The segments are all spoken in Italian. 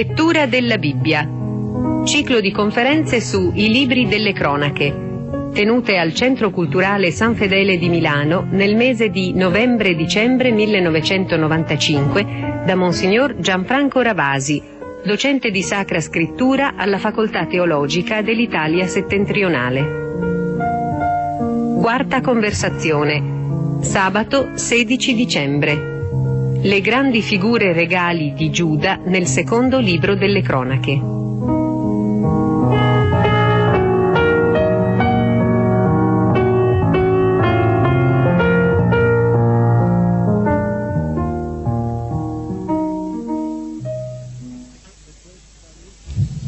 Lettura della Bibbia. Ciclo di conferenze su I libri delle cronache, tenute al Centro Culturale San Fedele di Milano nel mese di novembre-dicembre 1995 da Monsignor Gianfranco Ravasi, docente di Sacra Scrittura alla Facoltà Teologica dell'Italia Settentrionale. Quarta conversazione. Sabato 16 dicembre. Le grandi figure regali di Giuda nel secondo libro delle cronache.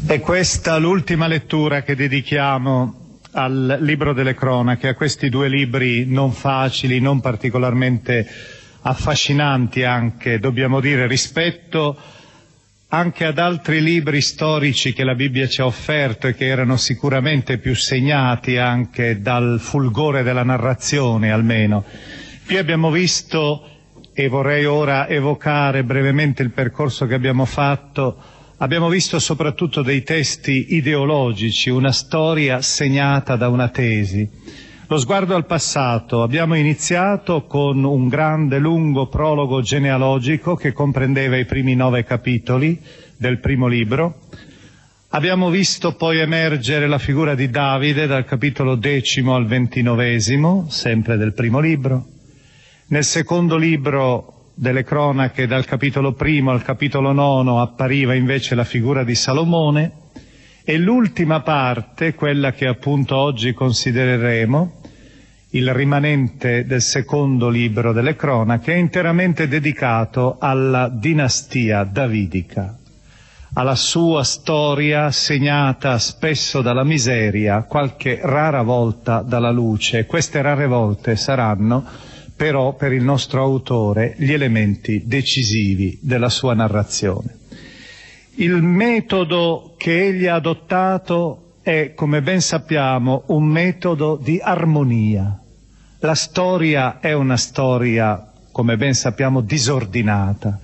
È questa l'ultima lettura che dedichiamo al libro delle cronache, a questi due libri non facili, non particolarmente affascinanti anche, dobbiamo dire, rispetto anche ad altri libri storici che la Bibbia ci ha offerto e che erano sicuramente più segnati anche dal fulgore della narrazione almeno. Qui abbiamo visto, e vorrei ora evocare brevemente il percorso che abbiamo fatto, abbiamo visto soprattutto dei testi ideologici, una storia segnata da una tesi. Lo sguardo al passato. Abbiamo iniziato con un grande, lungo prologo genealogico che comprendeva i primi nove capitoli del primo libro. Abbiamo visto poi emergere la figura di Davide dal capitolo decimo al ventinovesimo, sempre del primo libro. Nel secondo libro delle cronache, dal capitolo primo al capitolo nono, appariva invece la figura di Salomone e l'ultima parte, quella che appunto oggi considereremo, il rimanente del secondo libro delle cronache, è interamente dedicato alla dinastia davidica, alla sua storia segnata spesso dalla miseria, qualche rara volta dalla luce. Queste rare volte saranno però per il nostro autore gli elementi decisivi della sua narrazione. Il metodo che egli ha adottato è, come ben sappiamo, un metodo di armonia. La storia è una storia, come ben sappiamo, disordinata.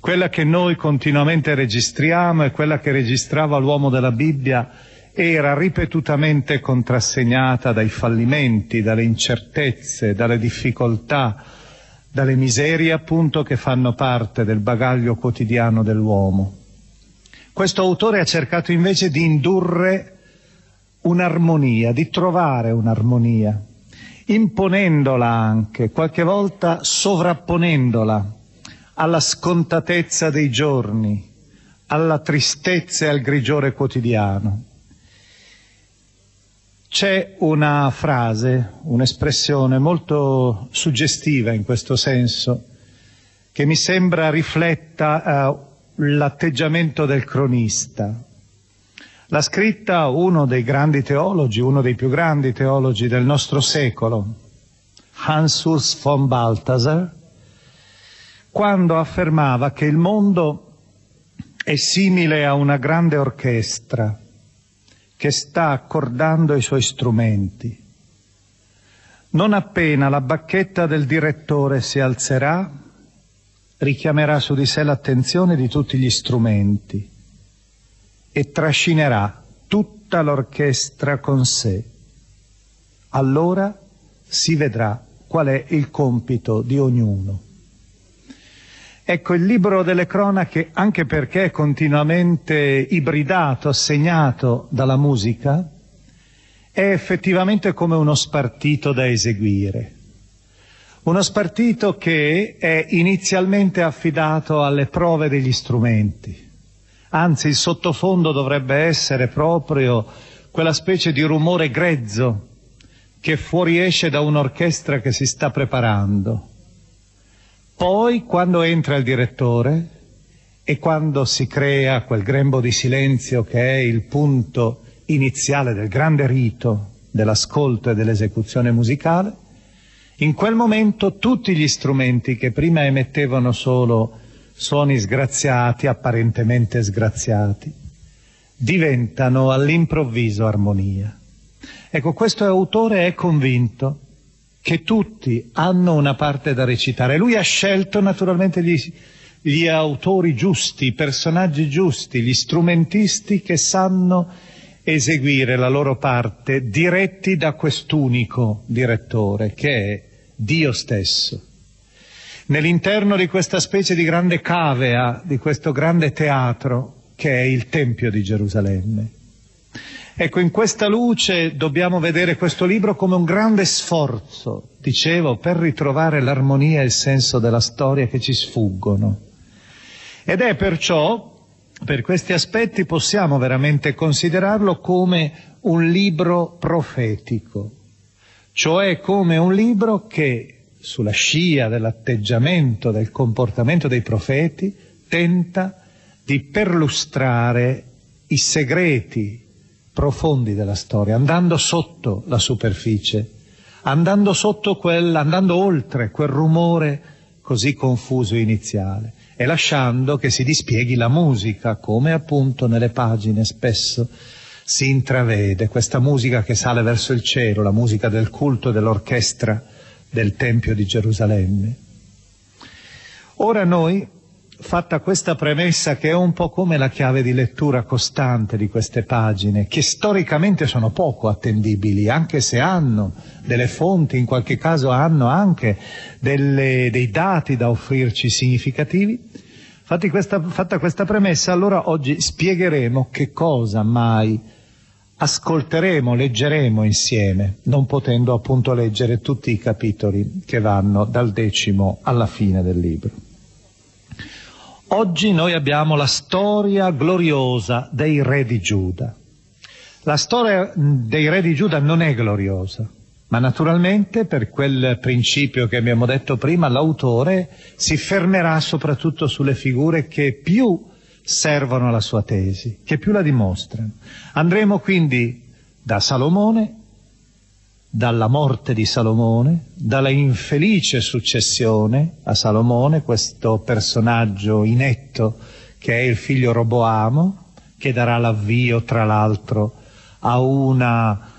Quella che noi continuamente registriamo e quella che registrava l'uomo della Bibbia era ripetutamente contrassegnata dai fallimenti, dalle incertezze, dalle difficoltà, dalle miserie appunto che fanno parte del bagaglio quotidiano dell'uomo. Questo autore ha cercato invece di indurre un'armonia, di trovare un'armonia imponendola anche, qualche volta sovrapponendola alla scontatezza dei giorni, alla tristezza e al grigiore quotidiano. C'è una frase, un'espressione molto suggestiva in questo senso, che mi sembra rifletta eh, l'atteggiamento del cronista. L'ha scritta uno dei grandi teologi, uno dei più grandi teologi del nostro secolo, Hans Urs von Balthasar, quando affermava che il mondo è simile a una grande orchestra che sta accordando i suoi strumenti. Non appena la bacchetta del direttore si alzerà, richiamerà su di sé l'attenzione di tutti gli strumenti e trascinerà tutta l'orchestra con sé. Allora si vedrà qual è il compito di ognuno. Ecco, il libro delle cronache, anche perché è continuamente ibridato, segnato dalla musica, è effettivamente come uno spartito da eseguire. Uno spartito che è inizialmente affidato alle prove degli strumenti, Anzi, il sottofondo dovrebbe essere proprio quella specie di rumore grezzo che fuoriesce da un'orchestra che si sta preparando. Poi, quando entra il direttore e quando si crea quel grembo di silenzio che è il punto iniziale del grande rito dell'ascolto e dell'esecuzione musicale, in quel momento tutti gli strumenti che prima emettevano solo suoni sgraziati, apparentemente sgraziati, diventano all'improvviso armonia. Ecco, questo autore è convinto che tutti hanno una parte da recitare. Lui ha scelto naturalmente gli, gli autori giusti, i personaggi giusti, gli strumentisti che sanno eseguire la loro parte diretti da quest'unico direttore che è Dio stesso nell'interno di questa specie di grande cavea, di questo grande teatro che è il Tempio di Gerusalemme. Ecco, in questa luce dobbiamo vedere questo libro come un grande sforzo, dicevo, per ritrovare l'armonia e il senso della storia che ci sfuggono. Ed è perciò, per questi aspetti, possiamo veramente considerarlo come un libro profetico, cioè come un libro che sulla scia dell'atteggiamento, del comportamento dei profeti, tenta di perlustrare i segreti profondi della storia, andando sotto la superficie, andando, sotto quel, andando oltre quel rumore così confuso iniziale e lasciando che si dispieghi la musica, come appunto nelle pagine spesso si intravede, questa musica che sale verso il cielo, la musica del culto dell'orchestra del Tempio di Gerusalemme. Ora noi, fatta questa premessa che è un po' come la chiave di lettura costante di queste pagine, che storicamente sono poco attendibili, anche se hanno delle fonti, in qualche caso hanno anche delle, dei dati da offrirci significativi, questa, fatta questa premessa, allora oggi spiegheremo che cosa mai ascolteremo, leggeremo insieme, non potendo appunto leggere tutti i capitoli che vanno dal decimo alla fine del libro. Oggi noi abbiamo la storia gloriosa dei re di Giuda. La storia dei re di Giuda non è gloriosa, ma naturalmente per quel principio che abbiamo detto prima l'autore si fermerà soprattutto sulle figure che più servono alla sua tesi, che più la dimostrano. Andremo quindi da Salomone, dalla morte di Salomone, dalla infelice successione a Salomone, questo personaggio inetto che è il figlio Roboamo, che darà l'avvio tra l'altro a una,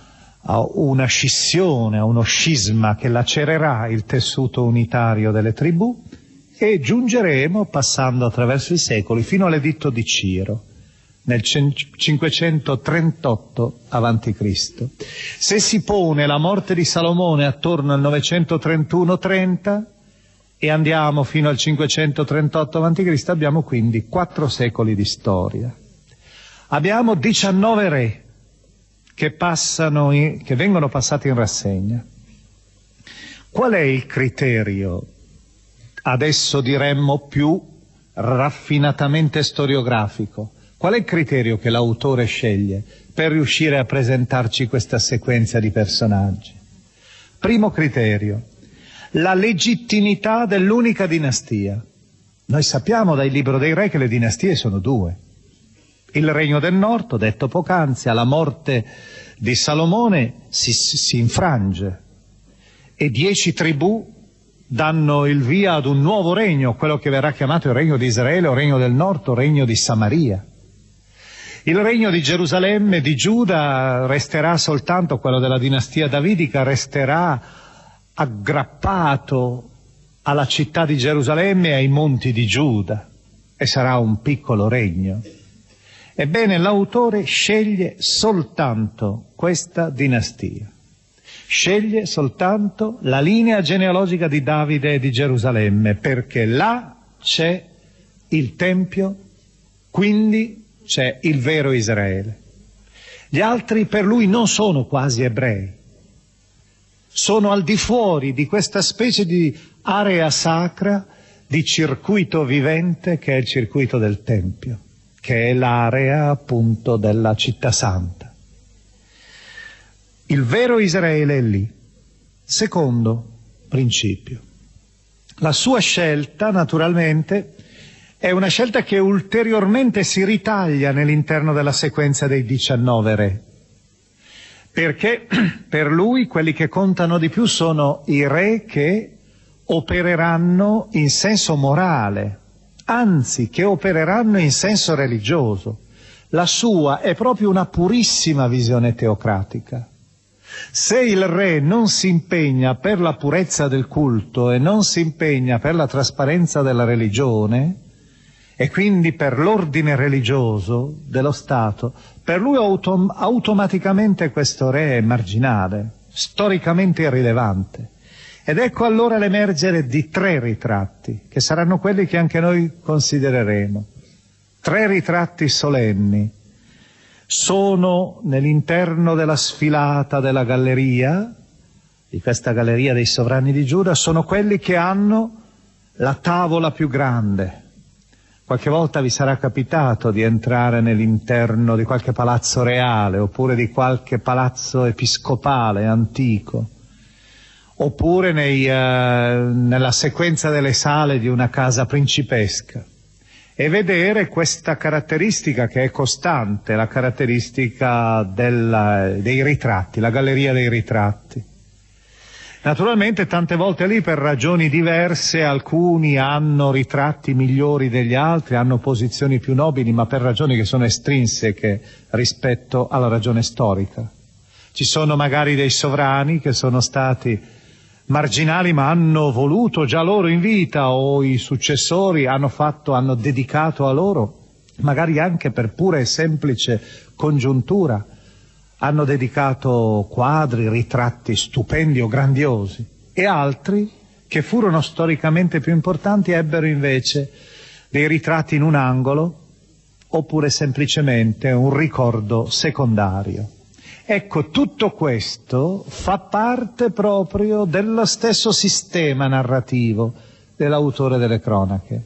a una scissione, a uno scisma che lacererà il tessuto unitario delle tribù, e giungeremo, passando attraverso i secoli, fino all'editto di Ciro, nel 538 a.C. Se si pone la morte di Salomone attorno al 931-30 e andiamo fino al 538 a.C., abbiamo quindi quattro secoli di storia. Abbiamo 19 re che, in, che vengono passati in rassegna. Qual è il criterio adesso diremmo più raffinatamente storiografico. Qual è il criterio che l'autore sceglie per riuscire a presentarci questa sequenza di personaggi? Primo criterio, la legittimità dell'unica dinastia. Noi sappiamo dal libro dei re che le dinastie sono due. Il regno del nord, detto poc'anzi, alla morte di Salomone si, si infrange e dieci tribù danno il via ad un nuovo regno, quello che verrà chiamato il regno di Israele o regno del nord o regno di Samaria. Il regno di Gerusalemme, di Giuda, resterà soltanto quello della dinastia davidica, resterà aggrappato alla città di Gerusalemme e ai monti di Giuda e sarà un piccolo regno. Ebbene, l'autore sceglie soltanto questa dinastia. Sceglie soltanto la linea genealogica di Davide e di Gerusalemme, perché là c'è il Tempio, quindi c'è il vero Israele. Gli altri per lui non sono quasi ebrei, sono al di fuori di questa specie di area sacra, di circuito vivente che è il circuito del Tempio, che è l'area appunto della città santa. Il vero Israele è lì. Secondo principio. La sua scelta, naturalmente, è una scelta che ulteriormente si ritaglia nell'interno della sequenza dei 19 re. Perché per lui quelli che contano di più sono i re che opereranno in senso morale, anzi che opereranno in senso religioso. La sua è proprio una purissima visione teocratica. Se il re non si impegna per la purezza del culto e non si impegna per la trasparenza della religione, e quindi per l'ordine religioso dello Stato, per lui autom- automaticamente questo re è marginale, storicamente irrilevante. Ed ecco allora l'emergere di tre ritratti, che saranno quelli che anche noi considereremo. Tre ritratti solenni. Sono nell'interno della sfilata della galleria, di questa galleria dei sovrani di Giuda, sono quelli che hanno la tavola più grande, Qualche volta vi sarà capitato di entrare nell'interno di qualche palazzo reale oppure di qualche palazzo episcopale antico, oppure nei, uh, nella sequenza delle sale di una casa principesca e vedere questa caratteristica che è costante, la caratteristica della, dei ritratti, la galleria dei ritratti. Naturalmente tante volte lì per ragioni diverse alcuni hanno ritratti migliori degli altri, hanno posizioni più nobili, ma per ragioni che sono estrinseche rispetto alla ragione storica. Ci sono magari dei sovrani che sono stati marginali ma hanno voluto già loro in vita o i successori hanno fatto, hanno dedicato a loro, magari anche per pura e semplice congiuntura, hanno dedicato quadri, ritratti stupendi o grandiosi e altri che furono storicamente più importanti ebbero invece dei ritratti in un angolo oppure semplicemente un ricordo secondario. Ecco, tutto questo fa parte proprio dello stesso sistema narrativo dell'autore delle cronache.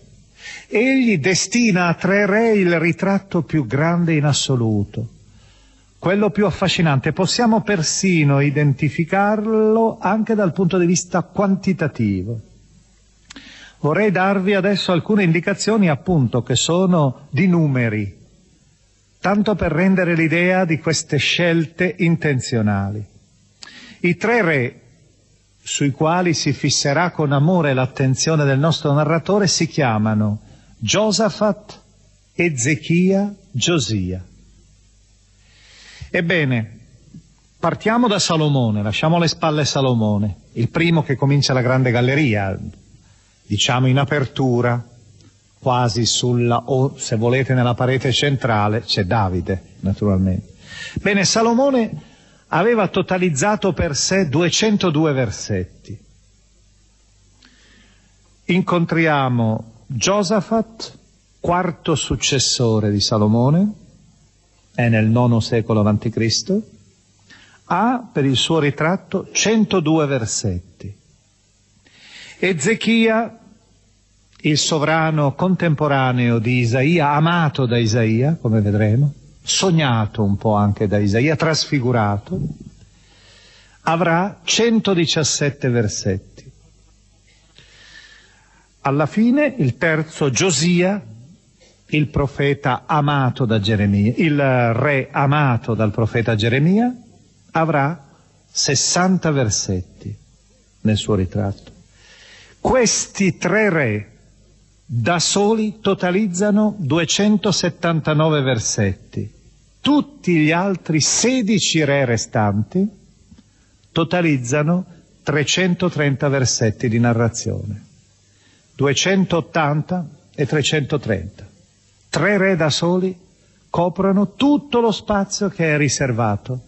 Egli destina a tre re il ritratto più grande in assoluto, quello più affascinante. Possiamo persino identificarlo anche dal punto di vista quantitativo. Vorrei darvi adesso alcune indicazioni appunto che sono di numeri, tanto per rendere l'idea di queste scelte intenzionali. I tre re sui quali si fisserà con amore l'attenzione del nostro narratore si chiamano Giosafat, Ezechia, Giosia. Ebbene, partiamo da Salomone, lasciamo alle spalle Salomone, il primo che comincia la grande galleria, diciamo in apertura, quasi sulla, o se volete nella parete centrale, c'è Davide, naturalmente. Bene, Salomone aveva totalizzato per sé 202 versetti. Incontriamo Giosafat, quarto successore di Salomone, è nel IX secolo a.C., ha per il suo ritratto 102 versetti. Ezechia, il sovrano contemporaneo di Isaia, amato da Isaia, come vedremo, sognato un po' anche da Isaia, trasfigurato, avrà 117 versetti. Alla fine il terzo Giosia il profeta amato da Geremia, il re amato dal profeta Geremia, avrà 60 versetti nel suo ritratto. Questi tre re da soli totalizzano 279 versetti. Tutti gli altri 16 re restanti totalizzano 330 versetti di narrazione. 280 e 330. Tre re da soli coprono tutto lo spazio che è riservato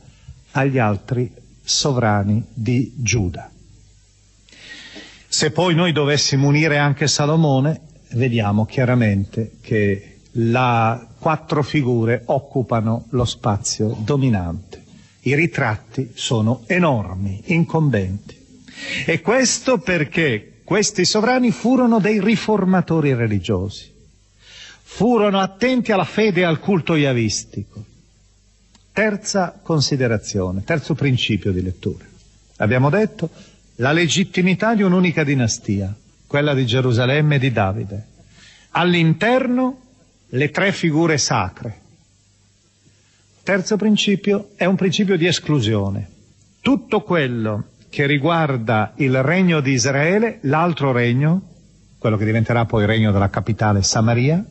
agli altri sovrani di Giuda. Se poi noi dovessimo unire anche Salomone, vediamo chiaramente che le quattro figure occupano lo spazio dominante. I ritratti sono enormi, incombenti. E questo perché questi sovrani furono dei riformatori religiosi, furono attenti alla fede e al culto iavistico. Terza considerazione, terzo principio di lettura. Abbiamo detto la legittimità di un'unica dinastia, quella di Gerusalemme e di Davide. All'interno le tre figure sacre. Terzo principio è un principio di esclusione. Tutto quello che riguarda il regno di Israele, l'altro regno, quello che diventerà poi il regno della capitale Samaria,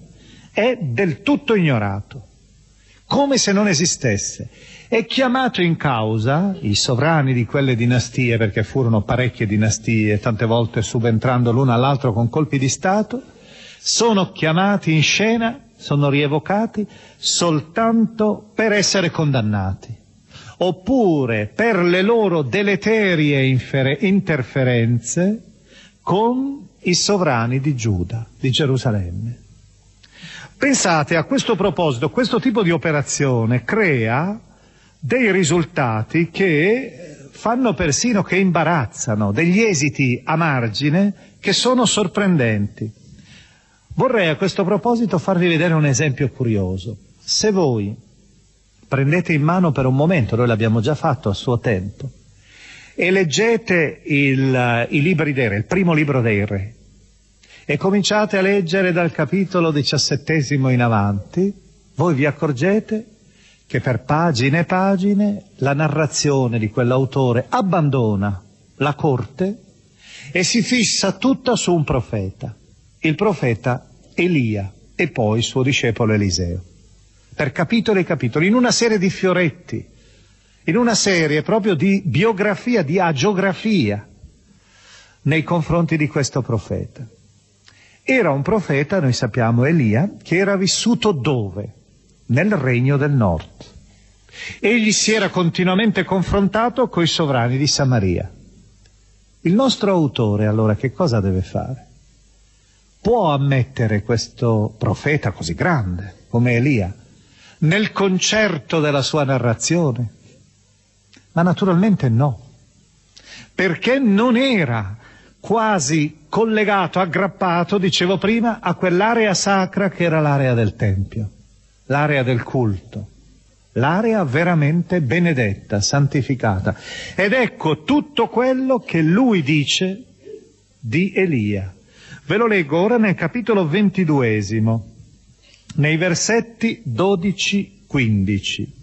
è del tutto ignorato, come se non esistesse. È chiamato in causa i sovrani di quelle dinastie, perché furono parecchie dinastie, tante volte subentrando l'una all'altra con colpi di Stato, sono chiamati in scena, sono rievocati soltanto per essere condannati, oppure per le loro deleterie interferenze con i sovrani di Giuda, di Gerusalemme. Pensate a questo proposito, questo tipo di operazione crea dei risultati che fanno persino che imbarazzano, degli esiti a margine che sono sorprendenti. Vorrei a questo proposito farvi vedere un esempio curioso. Se voi prendete in mano per un momento, noi l'abbiamo già fatto a suo tempo, e leggete il, i libri dei re, il primo libro dei re, e cominciate a leggere dal capitolo diciassettesimo in avanti, voi vi accorgete che per pagine e pagine la narrazione di quell'autore abbandona la corte e si fissa tutta su un profeta, il profeta Elia e poi il suo discepolo Eliseo. Per capitoli e capitoli, in una serie di fioretti, in una serie proprio di biografia, di agiografia nei confronti di questo profeta. Era un profeta, noi sappiamo, Elia, che era vissuto dove? nel regno del nord. Egli si era continuamente confrontato coi sovrani di Samaria. Il nostro autore allora che cosa deve fare? Può ammettere questo profeta così grande come Elia nel concerto della sua narrazione? Ma naturalmente no, perché non era quasi collegato, aggrappato, dicevo prima, a quell'area sacra che era l'area del Tempio l'area del culto, l'area veramente benedetta, santificata. Ed ecco tutto quello che lui dice di Elia. Ve lo leggo ora nel capitolo ventiduesimo, nei versetti 12-15.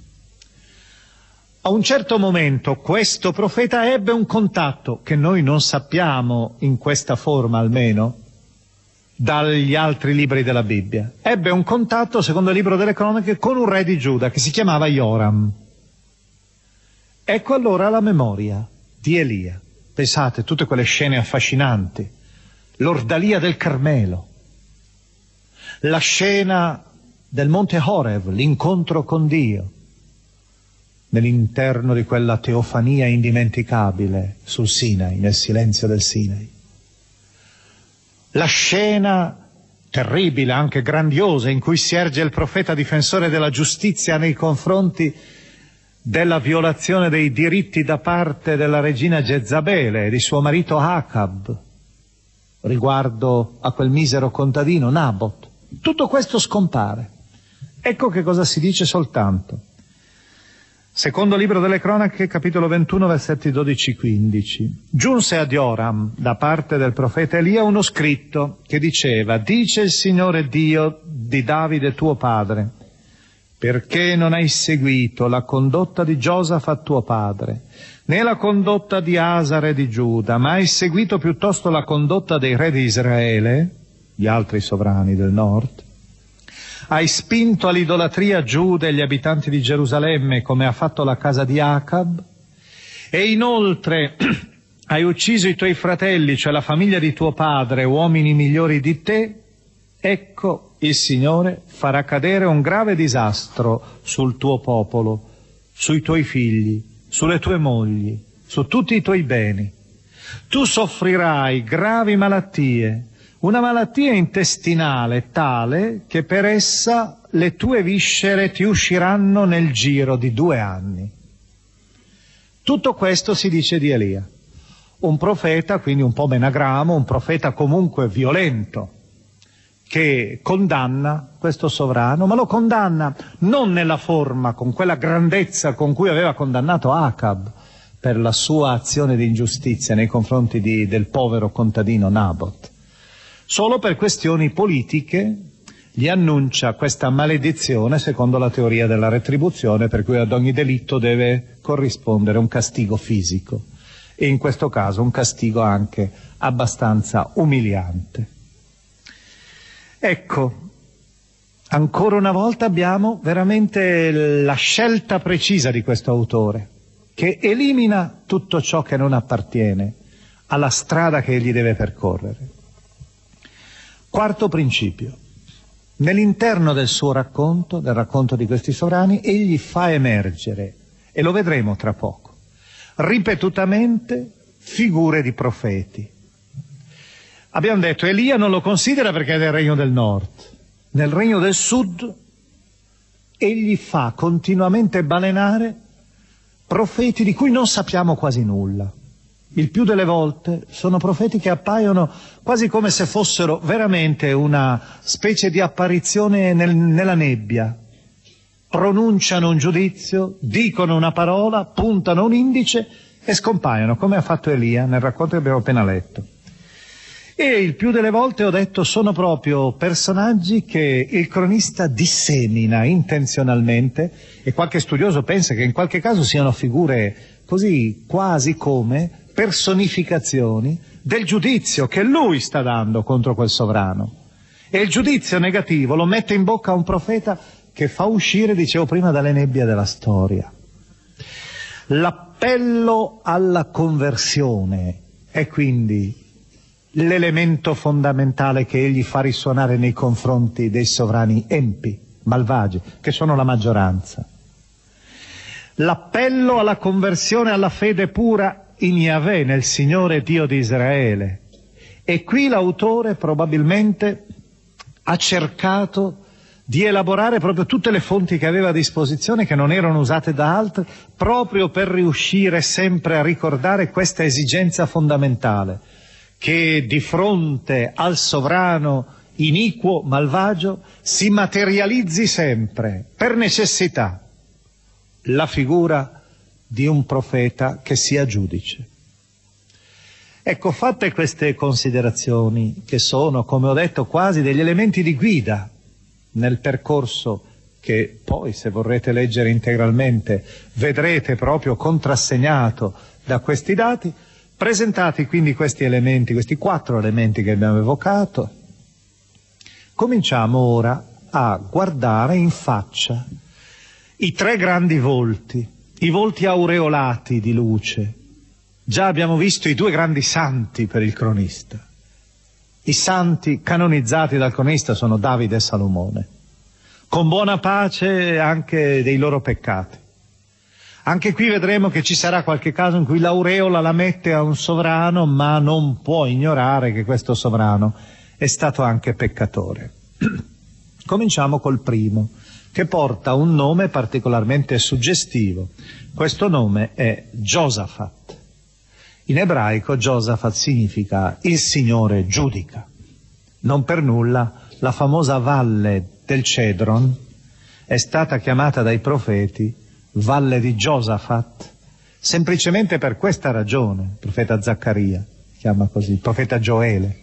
A un certo momento questo profeta ebbe un contatto che noi non sappiamo in questa forma almeno, dagli altri libri della Bibbia. Ebbe un contatto, secondo il libro delle cronache, con un re di Giuda che si chiamava Joram. Ecco allora la memoria di Elia. Pensate, tutte quelle scene affascinanti, l'ordalia del Carmelo, la scena del monte Horeb, l'incontro con Dio, nell'interno di quella teofania indimenticabile sul Sinai, nel silenzio del Sinai la scena terribile, anche grandiosa, in cui si erge il profeta difensore della giustizia nei confronti della violazione dei diritti da parte della regina Jezabele e di suo marito Acab riguardo a quel misero contadino Nabot. Tutto questo scompare. Ecco che cosa si dice soltanto. Secondo libro delle cronache, capitolo 21, versetti 12-15. Giunse ad Joram, da parte del profeta Elia, uno scritto che diceva, dice il Signore Dio di Davide tuo padre, perché non hai seguito la condotta di Giosafat tuo padre, né la condotta di Asa re di Giuda, ma hai seguito piuttosto la condotta dei re di Israele, gli altri sovrani del nord, hai spinto all'idolatria Giuda e gli abitanti di Gerusalemme come ha fatto la casa di Acab, e inoltre hai ucciso i tuoi fratelli, cioè la famiglia di tuo padre, uomini migliori di te, ecco il Signore farà cadere un grave disastro sul tuo popolo, sui tuoi figli, sulle tue mogli, su tutti i tuoi beni. Tu soffrirai gravi malattie, una malattia intestinale tale che per essa le tue viscere ti usciranno nel giro di due anni. Tutto questo si dice di Elia. Un profeta, quindi un po' menagramo, un profeta comunque violento, che condanna questo sovrano, ma lo condanna non nella forma, con quella grandezza con cui aveva condannato Acab per la sua azione di ingiustizia nei confronti di, del povero contadino Nabot, Solo per questioni politiche gli annuncia questa maledizione secondo la teoria della retribuzione per cui ad ogni delitto deve corrispondere un castigo fisico e in questo caso un castigo anche abbastanza umiliante. Ecco, ancora una volta abbiamo veramente la scelta precisa di questo autore, che elimina tutto ciò che non appartiene alla strada che egli deve percorrere. Quarto principio. Nell'interno del suo racconto, del racconto di questi sovrani, egli fa emergere, e lo vedremo tra poco, ripetutamente figure di profeti. Abbiamo detto, Elia non lo considera perché è del regno del nord. Nel regno del sud egli fa continuamente balenare profeti di cui non sappiamo quasi nulla il più delle volte sono profeti che appaiono quasi come se fossero veramente una specie di apparizione nel, nella nebbia. Pronunciano un giudizio, dicono una parola, puntano un indice e scompaiono, come ha fatto Elia nel racconto che abbiamo appena letto. E il più delle volte ho detto sono proprio personaggi che il cronista dissemina intenzionalmente e qualche studioso pensa che in qualche caso siano figure così quasi come personificazioni del giudizio che lui sta dando contro quel sovrano. E il giudizio negativo lo mette in bocca a un profeta che fa uscire, dicevo prima, dalle nebbie della storia. L'appello alla conversione è quindi l'elemento fondamentale che egli fa risuonare nei confronti dei sovrani empi, malvagi, che sono la maggioranza. L'appello alla conversione alla fede pura in Yahweh, nel Signore Dio di Israele. E qui l'autore probabilmente ha cercato di elaborare proprio tutte le fonti che aveva a disposizione, che non erano usate da altri, proprio per riuscire sempre a ricordare questa esigenza fondamentale, che di fronte al sovrano iniquo, malvagio, si materializzi sempre, per necessità, la figura di un profeta che sia giudice. Ecco, fatte queste considerazioni, che sono, come ho detto, quasi degli elementi di guida nel percorso che poi, se vorrete leggere integralmente, vedrete proprio contrassegnato da questi dati, presentati quindi questi elementi, questi quattro elementi che abbiamo evocato, cominciamo ora a guardare in faccia i tre grandi volti i volti aureolati di luce. Già abbiamo visto i due grandi santi per il cronista. I santi canonizzati dal cronista sono Davide e Salomone, con buona pace anche dei loro peccati. Anche qui vedremo che ci sarà qualche caso in cui l'aureola la mette a un sovrano, ma non può ignorare che questo sovrano è stato anche peccatore. Cominciamo col primo, che porta un nome particolarmente suggestivo. Questo nome è Josaphat. In ebraico Josaphat significa il Signore giudica. Non per nulla la famosa valle del Cedron è stata chiamata dai profeti valle di Josaphat, semplicemente per questa ragione, il profeta Zaccaria chiama così, il profeta Gioele.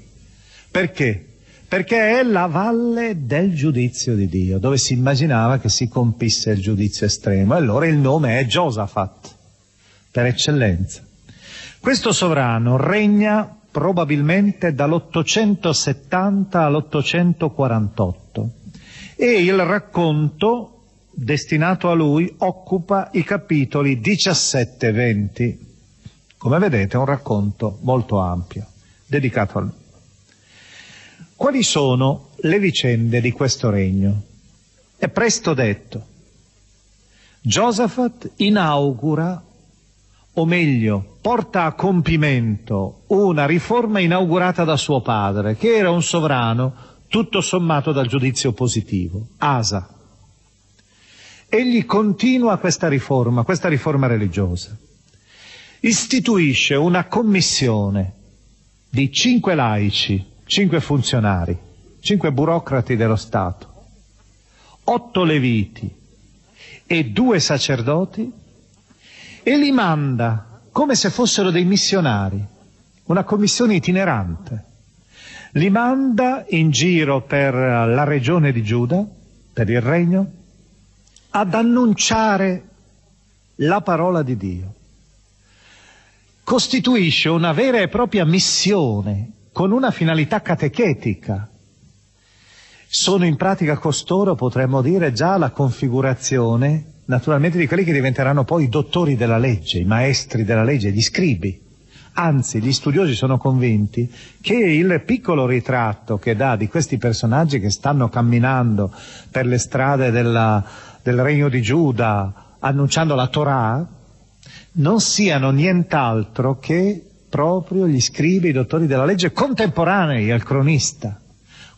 Perché? Perché è la valle del giudizio di Dio, dove si immaginava che si compisse il giudizio estremo. Allora il nome è Giosafat, per eccellenza. Questo sovrano regna probabilmente dall'870 all'848 e il racconto destinato a lui occupa i capitoli 17 e 20. Come vedete è un racconto molto ampio, dedicato a lui. Quali sono le vicende di questo regno? È presto detto. Giosafat inaugura, o meglio, porta a compimento una riforma inaugurata da suo padre, che era un sovrano tutto sommato dal giudizio positivo, Asa. Egli continua questa riforma, questa riforma religiosa. Istituisce una commissione di cinque laici, cinque funzionari, cinque burocrati dello Stato, otto leviti e due sacerdoti e li manda come se fossero dei missionari, una commissione itinerante. Li manda in giro per la regione di Giuda, per il regno, ad annunciare la parola di Dio. Costituisce una vera e propria missione con una finalità catechetica. Sono in pratica costoro, potremmo dire, già la configurazione, naturalmente, di quelli che diventeranno poi i dottori della legge, i maestri della legge, gli scribi. Anzi, gli studiosi sono convinti che il piccolo ritratto che dà di questi personaggi che stanno camminando per le strade della, del regno di Giuda annunciando la Torah non siano nient'altro che proprio gli scribi, i dottori della legge contemporanei al cronista,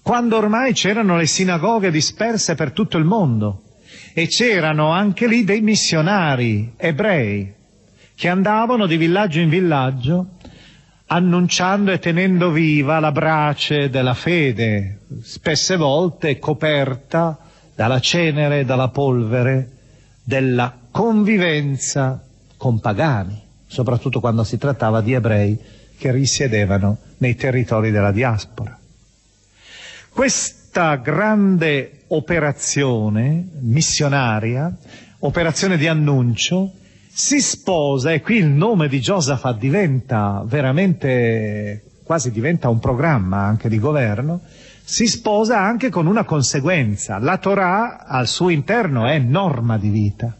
quando ormai c'erano le sinagoghe disperse per tutto il mondo e c'erano anche lì dei missionari ebrei che andavano di villaggio in villaggio annunciando e tenendo viva la brace della fede, spesse volte coperta dalla cenere e dalla polvere della convivenza con pagani, soprattutto quando si trattava di ebrei che risiedevano nei territori della diaspora. Questa grande operazione missionaria, operazione di annuncio, si sposa e qui il nome di Giosafat diventa veramente, quasi diventa un programma anche di governo, si sposa anche con una conseguenza. La Torah al suo interno è norma di vita.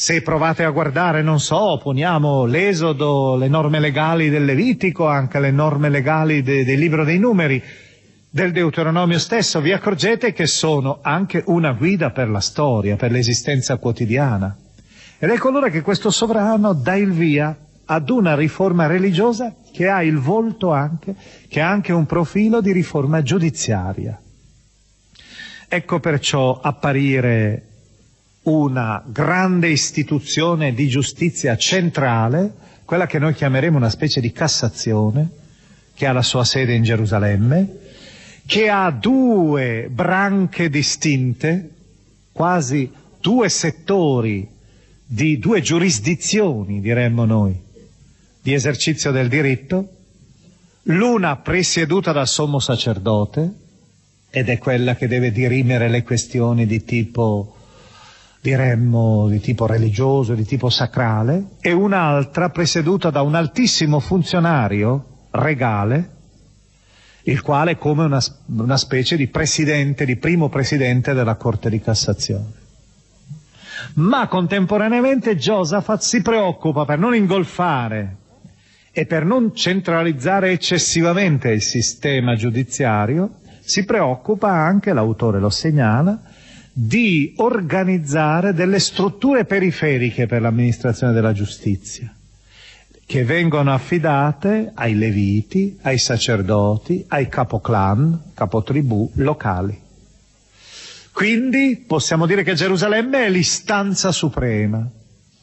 Se provate a guardare, non so, poniamo l'Esodo, le norme legali del Levitico, anche le norme legali de, del libro dei numeri, del Deuteronomio stesso, vi accorgete che sono anche una guida per la storia, per l'esistenza quotidiana. Ed ecco allora che questo sovrano dà il via ad una riforma religiosa che ha il volto anche, che ha anche un profilo di riforma giudiziaria. Ecco perciò apparire una grande istituzione di giustizia centrale, quella che noi chiameremo una specie di Cassazione, che ha la sua sede in Gerusalemme, che ha due branche distinte, quasi due settori di due giurisdizioni, diremmo noi, di esercizio del diritto, l'una presieduta dal sommo sacerdote, ed è quella che deve dirimere le questioni di tipo, diremmo, di tipo religioso, di tipo sacrale, e un'altra presieduta da un altissimo funzionario regale, il quale è come una, una specie di presidente, di primo presidente della Corte di Cassazione. Ma contemporaneamente Giosafat si preoccupa per non ingolfare e per non centralizzare eccessivamente il sistema giudiziario, si preoccupa anche, l'autore lo segnala, di organizzare delle strutture periferiche per l'amministrazione della giustizia, che vengono affidate ai leviti, ai sacerdoti, ai capoclan, capotribù locali. Quindi possiamo dire che Gerusalemme è l'istanza suprema.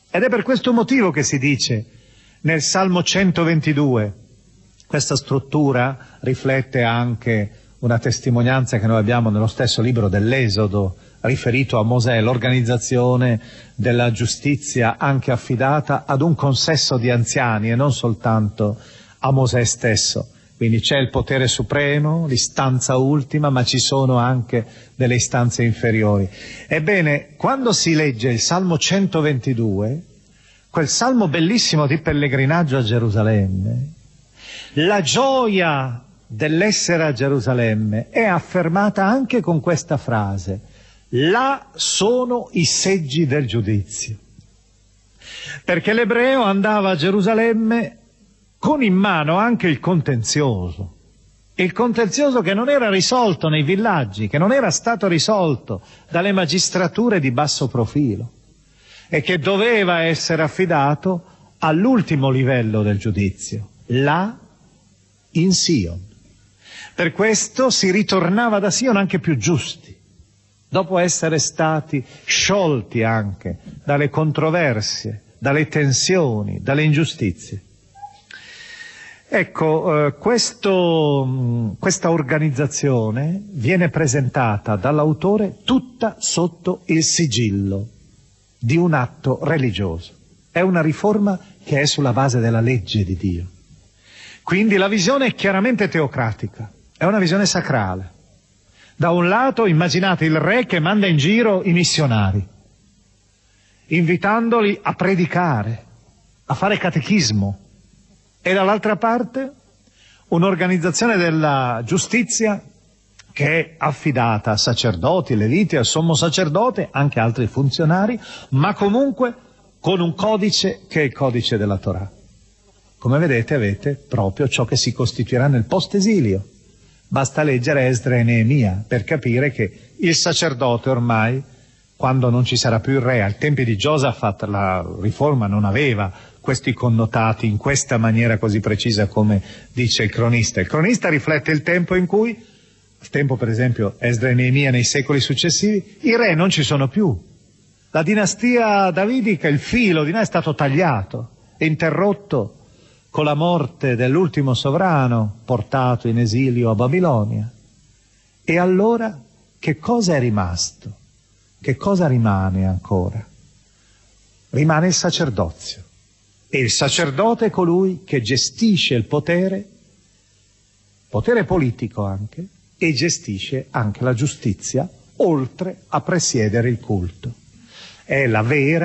Ed è per questo motivo che si dice nel Salmo 122, questa struttura riflette anche una testimonianza che noi abbiamo nello stesso libro dell'Esodo riferito a Mosè, l'organizzazione della giustizia anche affidata ad un consesso di anziani e non soltanto a Mosè stesso, Quindi c'è il potere supremo, l'istanza ultima, ma ci sono anche delle istanze inferiori. Ebbene, quando si legge il Salmo 122, quel salmo bellissimo di pellegrinaggio a Gerusalemme, la gioia dell'essere a Gerusalemme è affermata anche con questa frase, là sono i seggi del giudizio. Perché l'ebreo andava a Gerusalemme con in mano anche il contenzioso. Il contenzioso che non era risolto nei villaggi, che non era stato risolto dalle magistrature di basso profilo e che doveva essere affidato all'ultimo livello del giudizio, là in Sion. Per questo si ritornava da Sion anche più giusti, dopo essere stati sciolti anche dalle controversie, dalle tensioni, dalle ingiustizie. Ecco, eh, questo, questa organizzazione viene presentata dall'autore tutta sotto il sigillo di un atto religioso. È una riforma che è sulla base della legge di Dio. Quindi la visione è chiaramente teocratica, è una visione sacrale. Da un lato immaginate il re che manda in giro i missionari, invitandoli a predicare, a fare catechismo, e dall'altra parte un'organizzazione della giustizia che è affidata a sacerdoti, leviti, al sommo sacerdote, anche altri funzionari, ma comunque con un codice che è il codice della Torah. Come vedete avete proprio ciò che si costituirà nel post-esilio. Basta leggere Esdra e Neemia per capire che il sacerdote ormai, quando non ci sarà più il re, ai tempi di Giosafat la riforma non aveva questi connotati in questa maniera così precisa come dice il cronista. Il cronista riflette il tempo in cui, il tempo per esempio Esdra e Neemia nei secoli successivi, i re non ci sono più. La dinastia davidica, il filo di noi è stato tagliato, interrotto con la morte dell'ultimo sovrano portato in esilio a Babilonia. E allora che cosa è rimasto? Che cosa rimane ancora? Rimane il sacerdozio. E il sacerdote è colui che gestisce il potere, potere politico anche, e gestisce anche la giustizia, oltre a presiedere il culto. È la vera.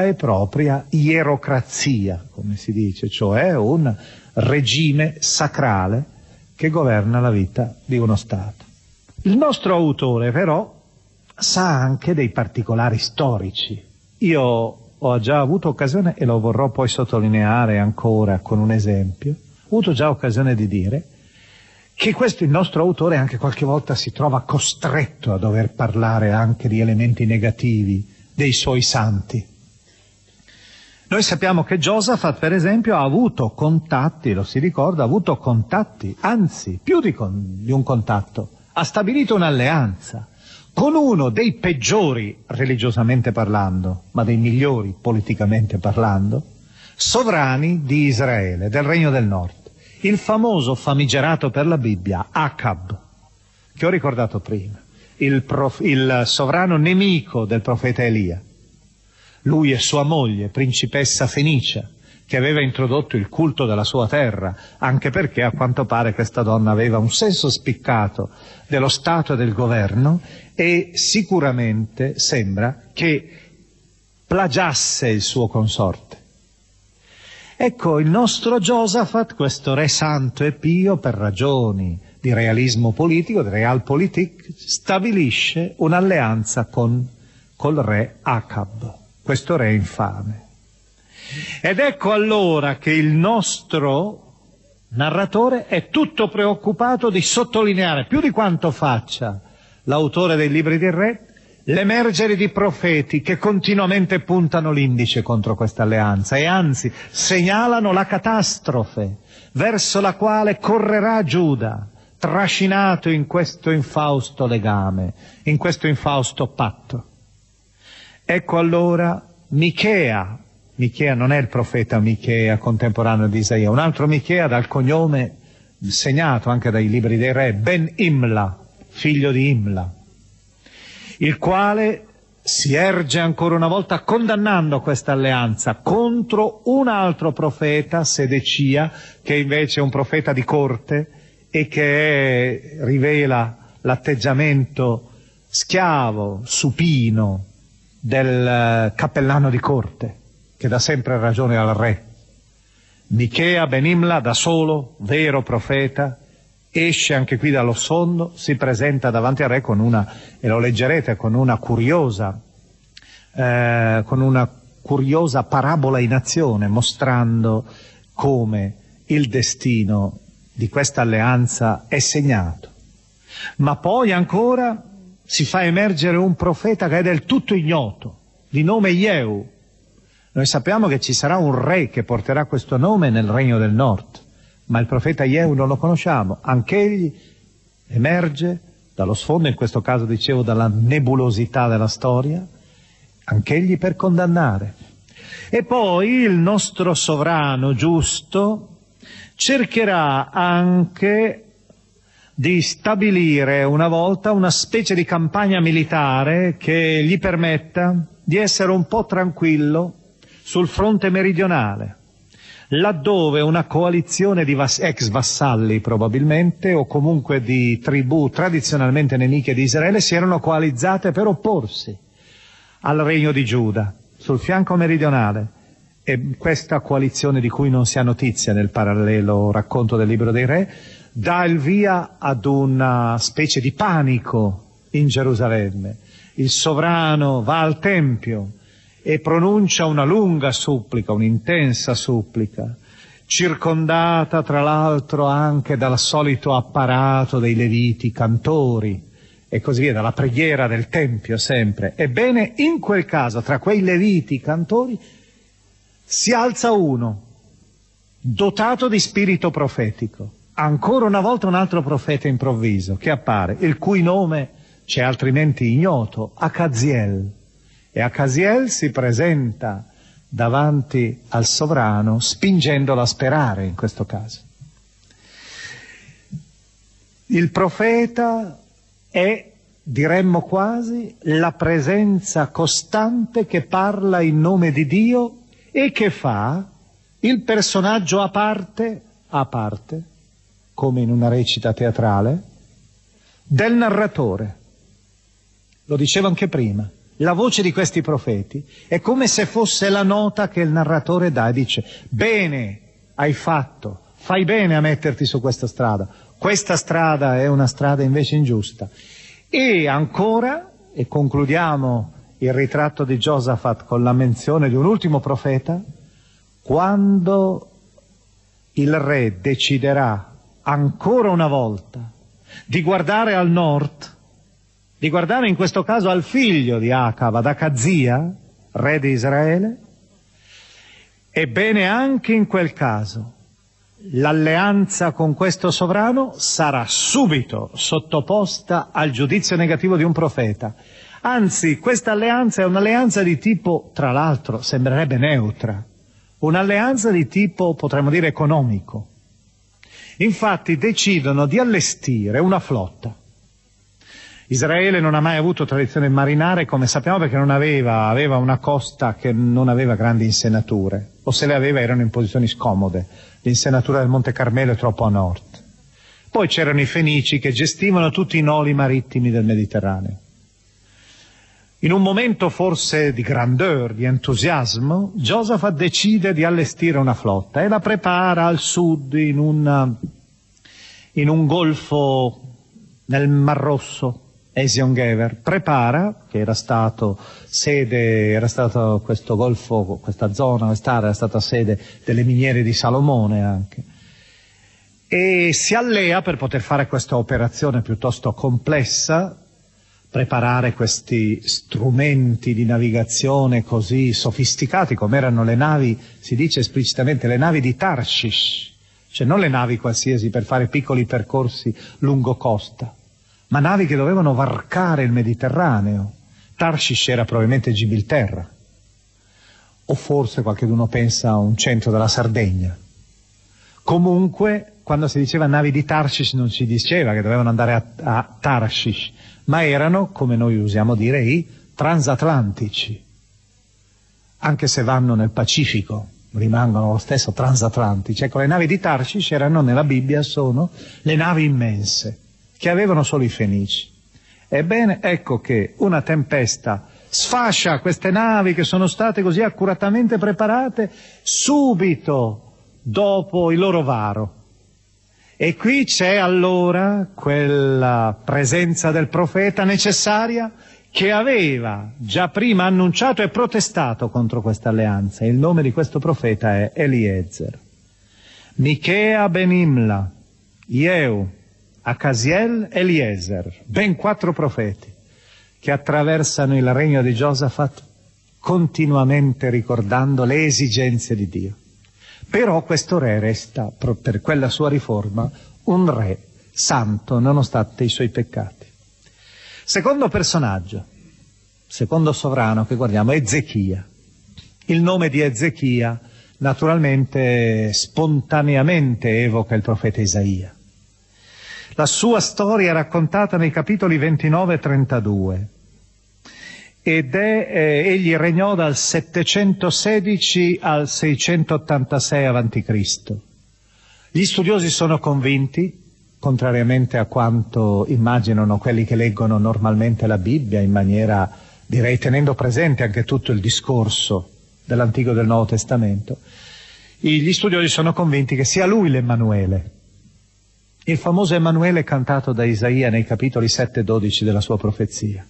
È propria ierocrazia, come si dice, cioè un regime sacrale che governa la vita di uno Stato. Il nostro autore però sa anche dei particolari storici. Io ho già avuto occasione, e lo vorrò poi sottolineare ancora con un esempio, ho avuto già occasione di dire che questo il nostro autore anche qualche volta si trova costretto a dover parlare anche di elementi negativi dei suoi santi. Noi sappiamo che Josaphat, per esempio, ha avuto contatti, lo si ricorda, ha avuto contatti, anzi, più di, con, di un contatto, ha stabilito un'alleanza con uno dei peggiori religiosamente parlando, ma dei migliori politicamente parlando, sovrani di Israele, del Regno del Nord, il famoso famigerato per la Bibbia, Acab, che ho ricordato prima, il, prof, il sovrano nemico del profeta Elia lui e sua moglie, principessa Fenicia, che aveva introdotto il culto della sua terra, anche perché a quanto pare questa donna aveva un senso spiccato dello Stato e del governo e sicuramente sembra che plagiasse il suo consorte. Ecco, il nostro Giosafat, questo re santo e pio, per ragioni di realismo politico, di realpolitik, stabilisce un'alleanza con, col re Acab, questo re infame. Ed ecco allora che il nostro narratore è tutto preoccupato di sottolineare, più di quanto faccia l'autore dei libri del re, l'emergere di profeti che continuamente puntano l'indice contro questa alleanza e anzi segnalano la catastrofe verso la quale correrà Giuda, trascinato in questo infausto legame, in questo infausto patto. Ecco allora Michea, Michea non è il profeta Michea contemporaneo di Isaia, un altro Michea dal cognome segnato anche dai libri dei re, Ben Imla, figlio di Imla, il quale si erge ancora una volta condannando questa alleanza contro un altro profeta, Sedecia, che invece è un profeta di corte e che rivela l'atteggiamento schiavo, supino del eh, cappellano di corte, che dà sempre ragione al re. Michea Benimla da solo, vero profeta, esce anche qui dallo sonno, si presenta davanti al re con una, e lo leggerete, con una curiosa, eh, con una curiosa parabola in azione, mostrando come il destino di questa alleanza è segnato. Ma poi ancora si fa emergere un profeta che è del tutto ignoto, di nome Yehu. Noi sappiamo che ci sarà un re che porterà questo nome nel regno del nord ma il profeta Yehu non lo conosciamo, anch'egli emerge dallo sfondo, in questo caso dicevo dalla nebulosità della storia, anch'egli per condannare. E poi il nostro sovrano giusto cercherà anche di stabilire una volta una specie di campagna militare che gli permetta di essere un po' tranquillo sul fronte meridionale laddove una coalizione di vas- ex vassalli probabilmente o comunque di tribù tradizionalmente nemiche di Israele si erano coalizzate per opporsi al regno di Giuda sul fianco meridionale. E questa coalizione di cui non si ha notizia nel parallelo racconto del libro dei re dà il via ad una specie di panico in Gerusalemme. Il sovrano va al Tempio, e pronuncia una lunga supplica, un'intensa supplica, circondata tra l'altro anche dal solito apparato dei leviti cantori e così via, dalla preghiera del Tempio sempre. Ebbene, in quel caso, tra quei leviti cantori, si alza uno, dotato di spirito profetico. Ancora una volta un altro profeta improvviso che appare, il cui nome c'è altrimenti ignoto, Acaziel e Acasiel si presenta davanti al sovrano spingendolo a sperare in questo caso. Il profeta è, diremmo quasi, la presenza costante che parla in nome di Dio e che fa il personaggio a parte, a parte, come in una recita teatrale, del narratore. Lo dicevo anche prima la voce di questi profeti è come se fosse la nota che il narratore dà e dice bene hai fatto, fai bene a metterti su questa strada, questa strada è una strada invece ingiusta. E ancora, e concludiamo il ritratto di Giosafat con la menzione di un ultimo profeta, quando il re deciderà ancora una volta di guardare al nord, di guardare in questo caso al figlio di Acab, ad Acazia, re di Israele, ebbene anche in quel caso l'alleanza con questo sovrano sarà subito sottoposta al giudizio negativo di un profeta. Anzi, questa alleanza è un'alleanza di tipo, tra l'altro, sembrerebbe neutra, un'alleanza di tipo, potremmo dire, economico. Infatti decidono di allestire una flotta Israele non ha mai avuto tradizione marinare, come sappiamo, perché non aveva, aveva una costa che non aveva grandi insenature, o se le aveva erano in posizioni scomode. L'insenatura del Monte Carmelo è troppo a nord. Poi c'erano i Fenici che gestivano tutti i noli marittimi del Mediterraneo. In un momento forse di grandeur, di entusiasmo, Josaphat decide di allestire una flotta e la prepara al sud in, una, in un golfo nel Mar Rosso, Esiongever. Prepara, che era stato sede, era stato questo golfo, questa zona, quest'area era stata sede delle miniere di Salomone anche e si allea per poter fare questa operazione piuttosto complessa preparare questi strumenti di navigazione così sofisticati come erano le navi, si dice esplicitamente, le navi di Tarshish, cioè non le navi qualsiasi per fare piccoli percorsi lungo costa, ma navi che dovevano varcare il Mediterraneo. Tarshish era probabilmente Gibilterra, o forse qualcuno pensa a un centro della Sardegna. Comunque, quando si diceva navi di Tarshish non si diceva che dovevano andare a, a Tarshish, ma erano, come noi usiamo dire, i transatlantici. Anche se vanno nel Pacifico, rimangono lo stesso transatlantici. Ecco, le navi di Tarshish erano nella Bibbia sono le navi immense, che avevano solo i fenici. Ebbene, ecco che una tempesta sfascia queste navi che sono state così accuratamente preparate subito dopo il loro varo. E qui c'è allora quella presenza del profeta necessaria che aveva già prima annunciato e protestato contro questa alleanza. Il nome di questo profeta è Eliezer. Michea Benimla, Yeu, Acasiel, Eliezer, ben quattro profeti che attraversano il regno di Giosafat continuamente ricordando le esigenze di Dio. Però questo re resta, per quella sua riforma, un re santo nonostante i suoi peccati. Secondo personaggio, secondo sovrano che guardiamo, Ezechia. Il nome di Ezechia naturalmente spontaneamente evoca il profeta Isaia. La sua storia è raccontata nei capitoli 29 e 32 ed è, eh, egli regnò dal 716 al 686 a.C. Gli studiosi sono convinti, contrariamente a quanto immaginano quelli che leggono normalmente la Bibbia in maniera, direi, tenendo presente anche tutto il discorso dell'Antico e del Nuovo Testamento, gli studiosi sono convinti che sia lui l'Emanuele, il famoso Emanuele cantato da Isaia nei capitoli 7 e 12 della sua profezia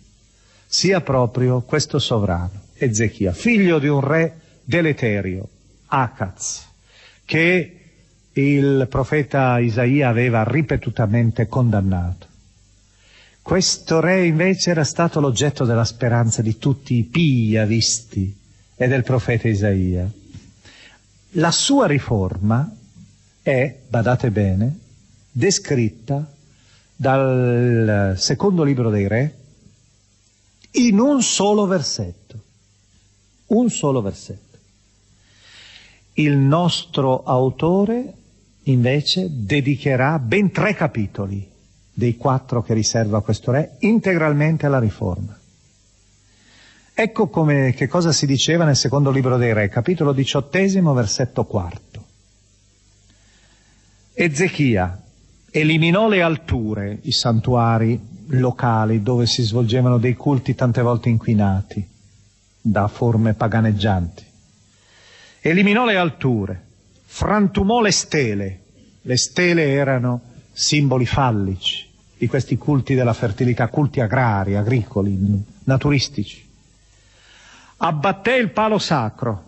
sia proprio questo sovrano, Ezechia, figlio di un re deleterio, Akaz, che il profeta Isaia aveva ripetutamente condannato. Questo re invece era stato l'oggetto della speranza di tutti i visti e del profeta Isaia. La sua riforma è, badate bene, descritta dal secondo libro dei re, in un solo versetto. Un solo versetto. Il nostro autore invece dedicherà ben tre capitoli dei quattro che riserva questo re integralmente alla riforma. Ecco come, che cosa si diceva nel secondo libro dei re, capitolo diciottesimo, versetto quarto. Ezechia eliminò le alture, i santuari locali dove si svolgevano dei culti tante volte inquinati da forme paganeggianti. Eliminò le alture, frantumò le stele. Le stele erano simboli fallici di questi culti della fertilità, culti agrari, agricoli, naturistici. Abbatté il palo sacro,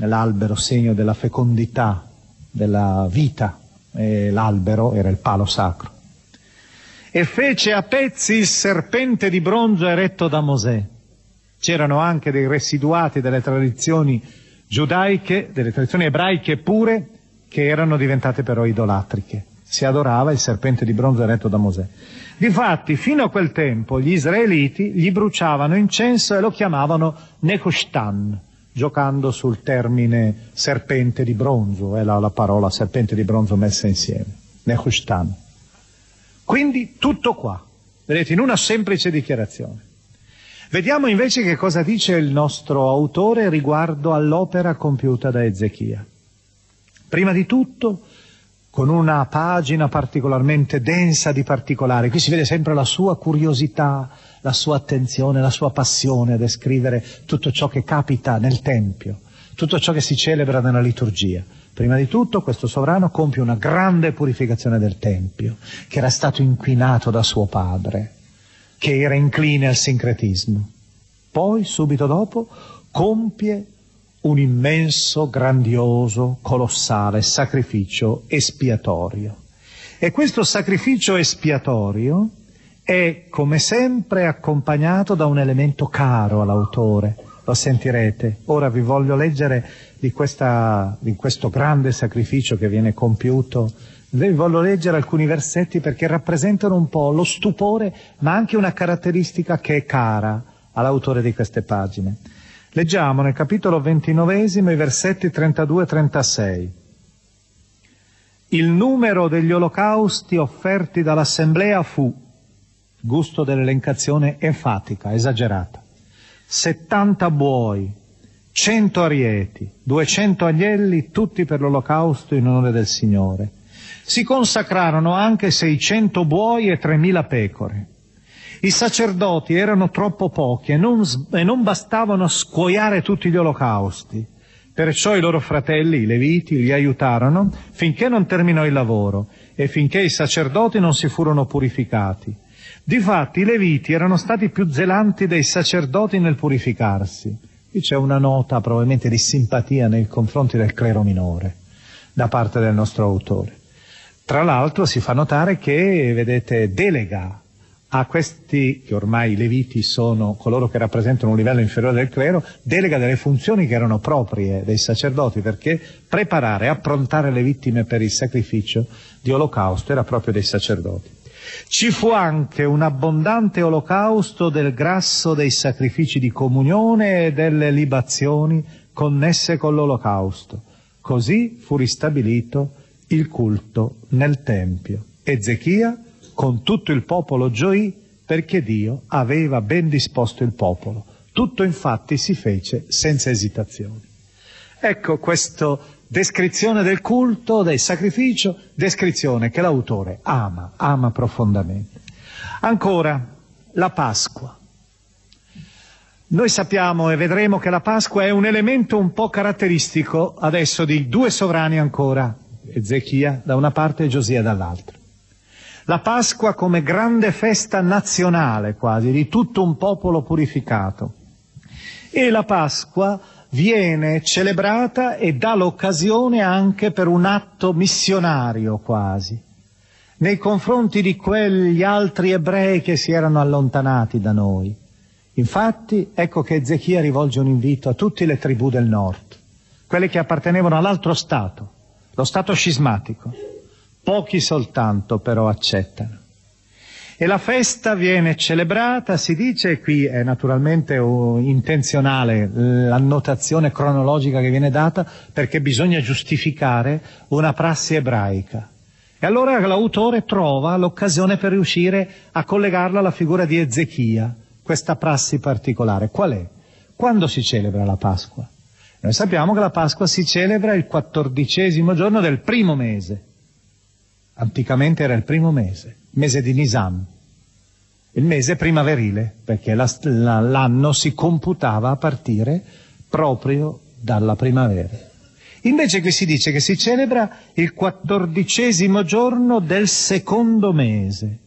l'albero segno della fecondità, della vita, e l'albero era il palo sacro e fece a pezzi il serpente di bronzo eretto da Mosè. C'erano anche dei residuati delle tradizioni giudaiche, delle tradizioni ebraiche pure, che erano diventate però idolatriche. Si adorava il serpente di bronzo eretto da Mosè. Difatti, fino a quel tempo, gli israeliti gli bruciavano incenso e lo chiamavano Nehushtan, giocando sul termine serpente di bronzo, è la, la parola serpente di bronzo messa insieme. Nehushtan. Quindi tutto qua, vedete, in una semplice dichiarazione. Vediamo invece che cosa dice il nostro autore riguardo all'opera compiuta da Ezechia. Prima di tutto, con una pagina particolarmente densa di particolari. Qui si vede sempre la sua curiosità, la sua attenzione, la sua passione a descrivere tutto ciò che capita nel Tempio, tutto ciò che si celebra nella liturgia. Prima di tutto questo sovrano compie una grande purificazione del Tempio, che era stato inquinato da suo padre, che era incline al sincretismo. Poi, subito dopo, compie un immenso, grandioso, colossale sacrificio espiatorio. E questo sacrificio espiatorio è, come sempre, accompagnato da un elemento caro all'autore. Lo sentirete. Ora vi voglio leggere di, questa, di questo grande sacrificio che viene compiuto. Vi voglio leggere alcuni versetti perché rappresentano un po' lo stupore, ma anche una caratteristica che è cara all'autore di queste pagine. Leggiamo nel capitolo ventinovesimo i versetti 32 e 36. Il numero degli olocausti offerti dall'assemblea fu, gusto dell'elencazione enfatica, esagerata, 70 buoi, 100 arieti, 200 agnelli, tutti per l'olocausto in onore del Signore. Si consacrarono anche 600 buoi e 3000 pecore. I sacerdoti erano troppo pochi e non, e non bastavano a scuoiare tutti gli olocausti. Perciò i loro fratelli, i leviti, li aiutarono finché non terminò il lavoro e finché i sacerdoti non si furono purificati. Difatti i leviti erano stati più zelanti dei sacerdoti nel purificarsi. Qui c'è una nota probabilmente di simpatia nei confronti del clero minore da parte del nostro autore. Tra l'altro si fa notare che, vedete, delega a questi, che ormai i leviti sono coloro che rappresentano un livello inferiore del clero, delega delle funzioni che erano proprie dei sacerdoti, perché preparare, approntare le vittime per il sacrificio di olocausto era proprio dei sacerdoti. Ci fu anche un abbondante olocausto del grasso dei sacrifici di comunione e delle libazioni connesse con l'olocausto. Così fu ristabilito il culto nel Tempio. Ezechia con tutto il popolo gioì perché Dio aveva ben disposto il popolo. Tutto infatti si fece senza esitazioni. Ecco questa descrizione del culto, del sacrificio, descrizione che l'autore ama, ama profondamente. Ancora, la Pasqua. Noi sappiamo e vedremo che la Pasqua è un elemento un po' caratteristico adesso di due sovrani ancora, Ezechia da una parte e Giosia dall'altra la Pasqua come grande festa nazionale quasi di tutto un popolo purificato. E la Pasqua viene celebrata e dà l'occasione anche per un atto missionario quasi, nei confronti di quegli altri ebrei che si erano allontanati da noi. Infatti, ecco che Ezechia rivolge un invito a tutte le tribù del nord, quelle che appartenevano all'altro Stato, lo Stato scismatico Pochi soltanto però accettano. E la festa viene celebrata, si dice, qui è naturalmente intenzionale l'annotazione cronologica che viene data perché bisogna giustificare una prassi ebraica. E allora l'autore trova l'occasione per riuscire a collegarla alla figura di Ezechia, questa prassi particolare. Qual è? Quando si celebra la Pasqua? Noi sappiamo che la Pasqua si celebra il quattordicesimo giorno del primo mese. Anticamente era il primo mese, mese di Nisan, il mese primaverile, perché la, la, l'anno si computava a partire proprio dalla primavera. Invece qui si dice che si celebra il quattordicesimo giorno del secondo mese.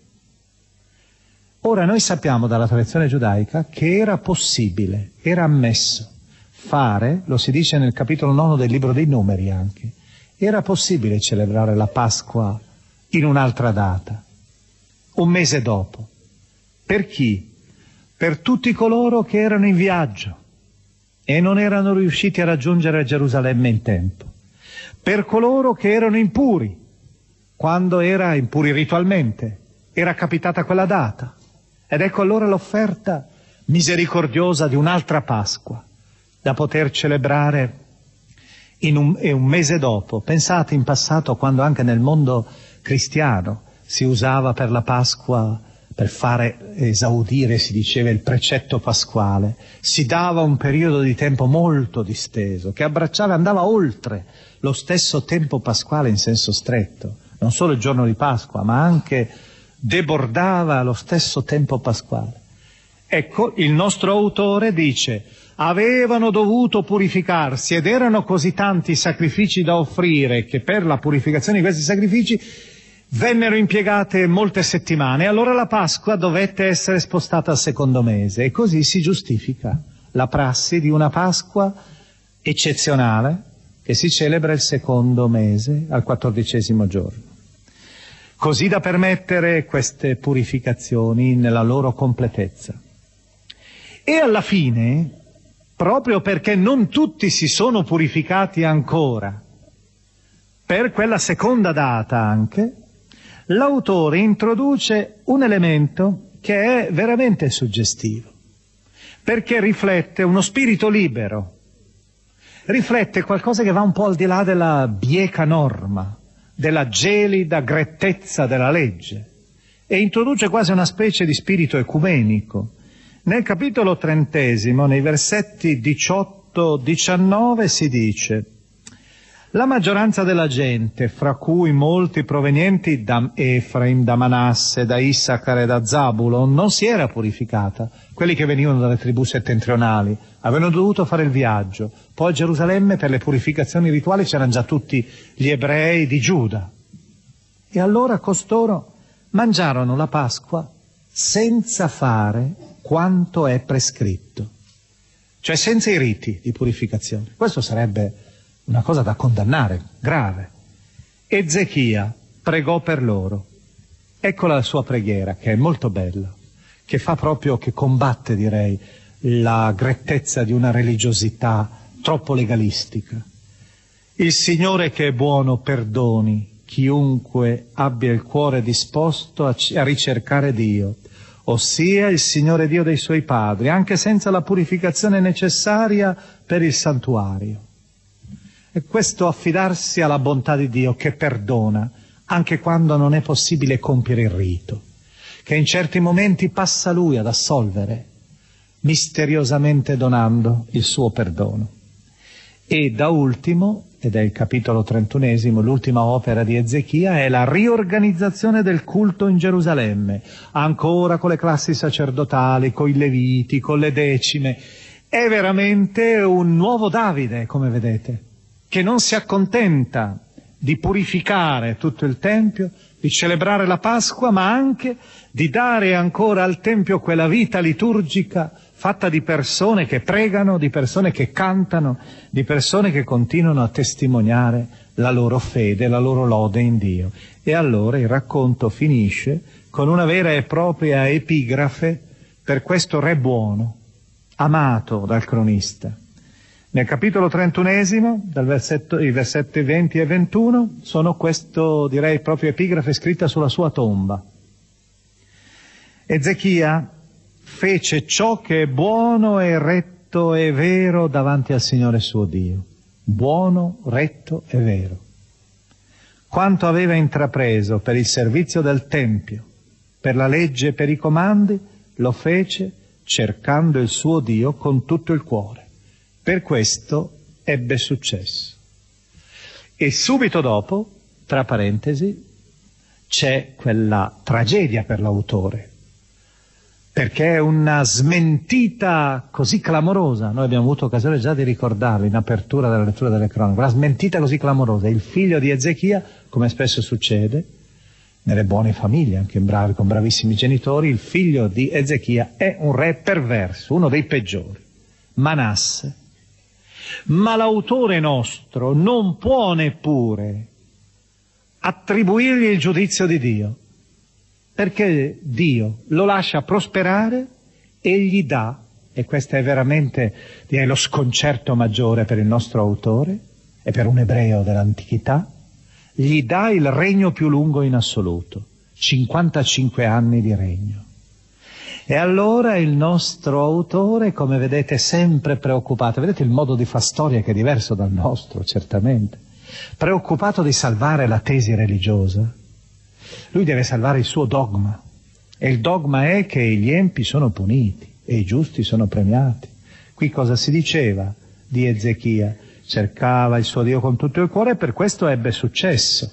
Ora noi sappiamo dalla tradizione giudaica che era possibile, era ammesso fare, lo si dice nel capitolo nono del libro dei numeri anche, era possibile celebrare la Pasqua in un'altra data, un mese dopo. Per chi? Per tutti coloro che erano in viaggio e non erano riusciti a raggiungere Gerusalemme in tempo. Per coloro che erano impuri, quando era impuri ritualmente, era capitata quella data. Ed ecco allora l'offerta misericordiosa di un'altra Pasqua, da poter celebrare un, un mese dopo. Pensate in passato quando anche nel mondo cristiano si usava per la Pasqua, per fare esaudire, si diceva, il precetto pasquale, si dava un periodo di tempo molto disteso, che abbracciava andava oltre lo stesso tempo pasquale in senso stretto, non solo il giorno di Pasqua, ma anche debordava lo stesso tempo pasquale. Ecco, il nostro autore dice, avevano dovuto purificarsi ed erano così tanti sacrifici da offrire che per la purificazione di questi sacrifici vennero impiegate molte settimane. Allora la Pasqua dovette essere spostata al secondo mese e così si giustifica la prassi di una Pasqua eccezionale che si celebra il secondo mese al quattordicesimo giorno. Così da permettere queste purificazioni nella loro completezza. E alla fine proprio perché non tutti si sono purificati ancora. Per quella seconda data anche, l'autore introduce un elemento che è veramente suggestivo, perché riflette uno spirito libero, riflette qualcosa che va un po' al di là della bieca norma, della gelida grettezza della legge, e introduce quasi una specie di spirito ecumenico, nel capitolo trentesimo, nei versetti 18-19, si dice la maggioranza della gente, fra cui molti provenienti da Efraim, da Manasse, da Issachar e da Zabulon, non si era purificata. Quelli che venivano dalle tribù settentrionali avevano dovuto fare il viaggio. Poi a Gerusalemme per le purificazioni rituali c'erano già tutti gli ebrei di Giuda. E allora costoro mangiarono la Pasqua senza fare quanto è prescritto, cioè senza i riti di purificazione. Questo sarebbe una cosa da condannare, grave. Ezechia pregò per loro. Ecco la sua preghiera, che è molto bella, che fa proprio, che combatte, direi, la grettezza di una religiosità troppo legalistica. Il Signore che è buono perdoni chiunque abbia il cuore disposto a, a ricercare Dio ossia il Signore Dio dei suoi padri, anche senza la purificazione necessaria per il santuario. E questo affidarsi alla bontà di Dio che perdona, anche quando non è possibile compiere il rito, che in certi momenti passa Lui ad assolvere, misteriosamente donando il suo perdono. E da ultimo ed è il capitolo trentunesimo, l'ultima opera di Ezechia, è la riorganizzazione del culto in Gerusalemme, ancora con le classi sacerdotali, con i leviti, con le decime. È veramente un nuovo Davide, come vedete, che non si accontenta di purificare tutto il Tempio, di celebrare la Pasqua, ma anche di dare ancora al Tempio quella vita liturgica fatta di persone che pregano, di persone che cantano, di persone che continuano a testimoniare la loro fede, la loro lode in Dio. E allora il racconto finisce con una vera e propria epigrafe per questo re buono, amato dal cronista. Nel capitolo trentunesimo, versetto, i versetti 20 e 21, sono questo, direi, proprio epigrafe scritta sulla sua tomba. Ezechia fece ciò che è buono e retto e vero davanti al Signore suo Dio. Buono, retto e vero. Quanto aveva intrapreso per il servizio del Tempio, per la legge e per i comandi, lo fece cercando il suo Dio con tutto il cuore. Per questo ebbe successo. E subito dopo, tra parentesi, c'è quella tragedia per l'autore, perché è una smentita così clamorosa, noi abbiamo avuto occasione già di ricordarlo in apertura della lettura delle cronache, una smentita così clamorosa, il figlio di Ezechia, come spesso succede, nelle buone famiglie, anche bravi, con bravissimi genitori, il figlio di Ezechia è un re perverso, uno dei peggiori, Manasse. Ma l'autore nostro non può neppure attribuirgli il giudizio di Dio, perché Dio lo lascia prosperare e gli dà, e questo è veramente direi, lo sconcerto maggiore per il nostro autore e per un ebreo dell'antichità, gli dà il regno più lungo in assoluto, 55 anni di regno. E allora il nostro autore, come vedete, è sempre preoccupato, vedete il modo di far storia che è diverso dal nostro, certamente, preoccupato di salvare la tesi religiosa, lui deve salvare il suo dogma, E il dogma è che gli empi sono puniti e i giusti sono premiati. Qui cosa si diceva di Ezechia? Cercava il suo Dio con tutto il cuore e per questo ebbe successo.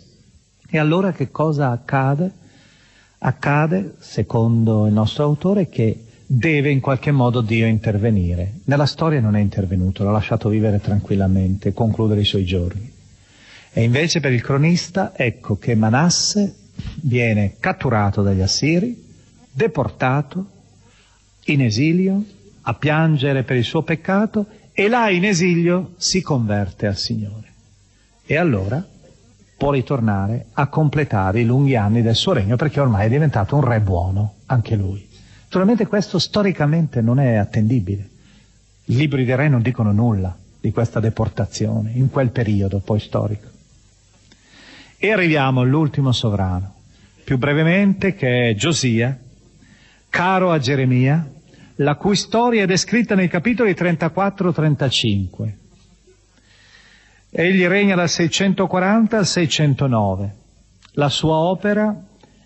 E allora che cosa accade? Accade, secondo il nostro autore, che deve in qualche modo Dio intervenire. Nella storia non è intervenuto, l'ha lasciato vivere tranquillamente, concludere i suoi giorni. E invece per il cronista ecco che Manasse viene catturato dagli Assiri, deportato, in esilio, a piangere per il suo peccato e là in esilio si converte al Signore. E allora può ritornare a completare i lunghi anni del suo regno perché ormai è diventato un re buono, anche lui. Naturalmente questo storicamente non è attendibile. I libri dei re non dicono nulla di questa deportazione, in quel periodo poi storico. E arriviamo all'ultimo sovrano, più brevemente, che è Giosia, caro a Geremia, la cui storia è descritta nei capitoli 34-35. Egli regna dal 640 al 609. La sua opera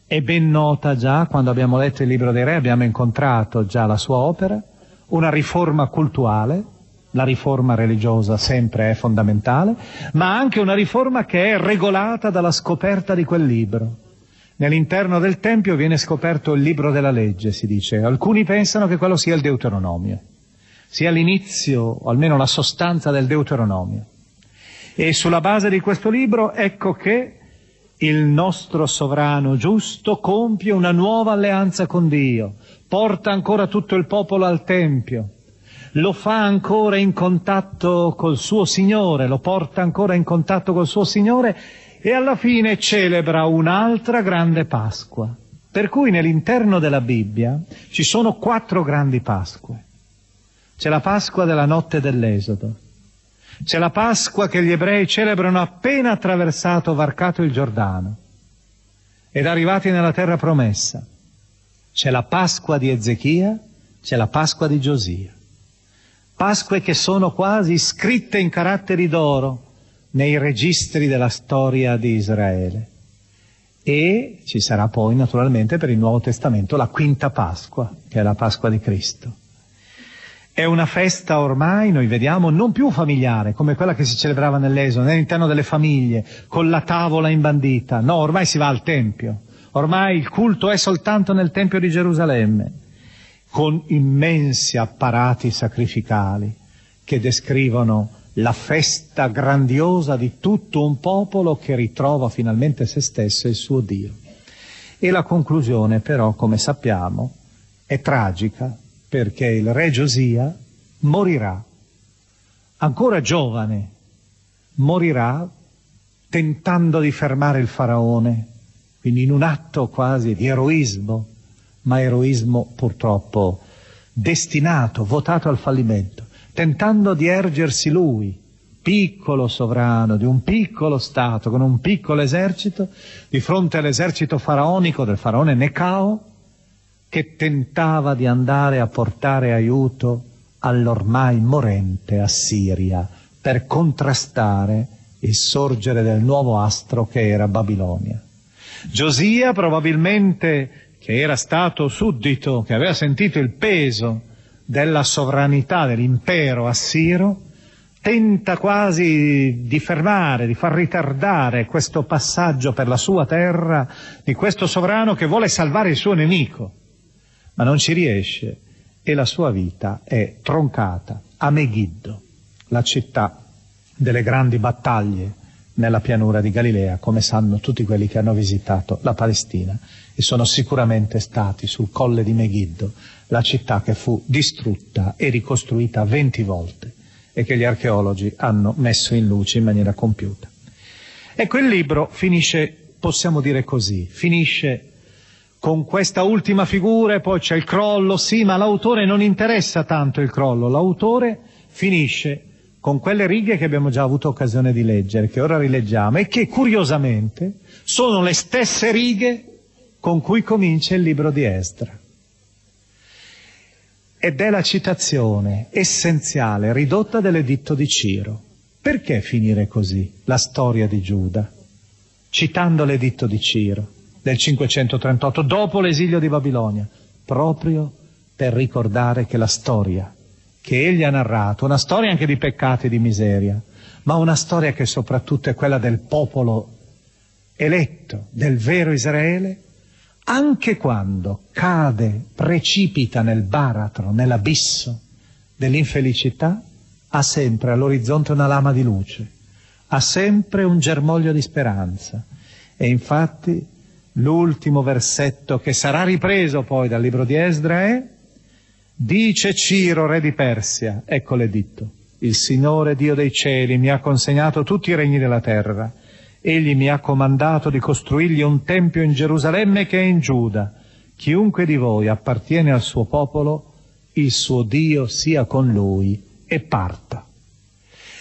è ben nota già, quando abbiamo letto il libro dei re abbiamo incontrato già la sua opera, una riforma cultuale, la riforma religiosa sempre è fondamentale, ma anche una riforma che è regolata dalla scoperta di quel libro. Nell'interno del Tempio viene scoperto il libro della legge, si dice. Alcuni pensano che quello sia il Deuteronomio, sia l'inizio, o almeno la sostanza del Deuteronomio. E sulla base di questo libro ecco che il nostro sovrano giusto compie una nuova alleanza con Dio, porta ancora tutto il popolo al Tempio, lo fa ancora in contatto col suo Signore, lo porta ancora in contatto col suo Signore e alla fine celebra un'altra grande Pasqua. Per cui nell'interno della Bibbia ci sono quattro grandi Pasque. C'è la Pasqua della notte dell'Esodo, c'è la Pasqua che gli ebrei celebrano appena attraversato, varcato il Giordano ed arrivati nella terra promessa. C'è la Pasqua di Ezechia, c'è la Pasqua di Giosia. Pasque che sono quasi scritte in caratteri d'oro nei registri della storia di Israele. E ci sarà poi naturalmente per il Nuovo Testamento la quinta Pasqua, che è la Pasqua di Cristo. È una festa ormai, noi vediamo, non più familiare, come quella che si celebrava nell'Esodo, all'interno delle famiglie, con la tavola imbandita. No, ormai si va al Tempio. Ormai il culto è soltanto nel Tempio di Gerusalemme, con immensi apparati sacrificali che descrivono la festa grandiosa di tutto un popolo che ritrova finalmente se stesso e il suo Dio. E la conclusione però, come sappiamo, è tragica perché il re Giosia morirà, ancora giovane, morirà tentando di fermare il faraone, quindi in un atto quasi di eroismo, ma eroismo purtroppo destinato, votato al fallimento, tentando di ergersi lui, piccolo sovrano di un piccolo Stato, con un piccolo esercito, di fronte all'esercito faraonico del faraone Necao, che tentava di andare a portare aiuto all'ormai morente Assiria per contrastare il sorgere del nuovo astro che era Babilonia. Giosia probabilmente, che era stato suddito, che aveva sentito il peso della sovranità dell'impero assiro, tenta quasi di fermare, di far ritardare questo passaggio per la sua terra di questo sovrano che vuole salvare il suo nemico ma non ci riesce e la sua vita è troncata a Megiddo, la città delle grandi battaglie nella pianura di Galilea, come sanno tutti quelli che hanno visitato la Palestina e sono sicuramente stati sul colle di Megiddo, la città che fu distrutta e ricostruita venti volte e che gli archeologi hanno messo in luce in maniera compiuta. E quel libro finisce, possiamo dire così, finisce con questa ultima figura e poi c'è il crollo, sì, ma l'autore non interessa tanto il crollo, l'autore finisce con quelle righe che abbiamo già avuto occasione di leggere, che ora rileggiamo e che curiosamente sono le stesse righe con cui comincia il libro di Esdra. Ed è la citazione essenziale, ridotta dell'editto di Ciro. Perché finire così la storia di Giuda? Citando l'editto di Ciro. Del 538, dopo l'esilio di Babilonia, proprio per ricordare che la storia che egli ha narrato, una storia anche di peccati e di miseria, ma una storia che soprattutto è quella del popolo eletto, del vero Israele, anche quando cade, precipita nel baratro, nell'abisso dell'infelicità, ha sempre all'orizzonte una lama di luce, ha sempre un germoglio di speranza. E infatti l'ultimo versetto che sarà ripreso poi dal libro di Esdra è Dice Ciro, re di Persia, ecco l'editto, il Signore Dio dei cieli mi ha consegnato tutti i regni della terra, egli mi ha comandato di costruirgli un tempio in Gerusalemme che è in Giuda, chiunque di voi appartiene al suo popolo, il suo Dio sia con lui e parta.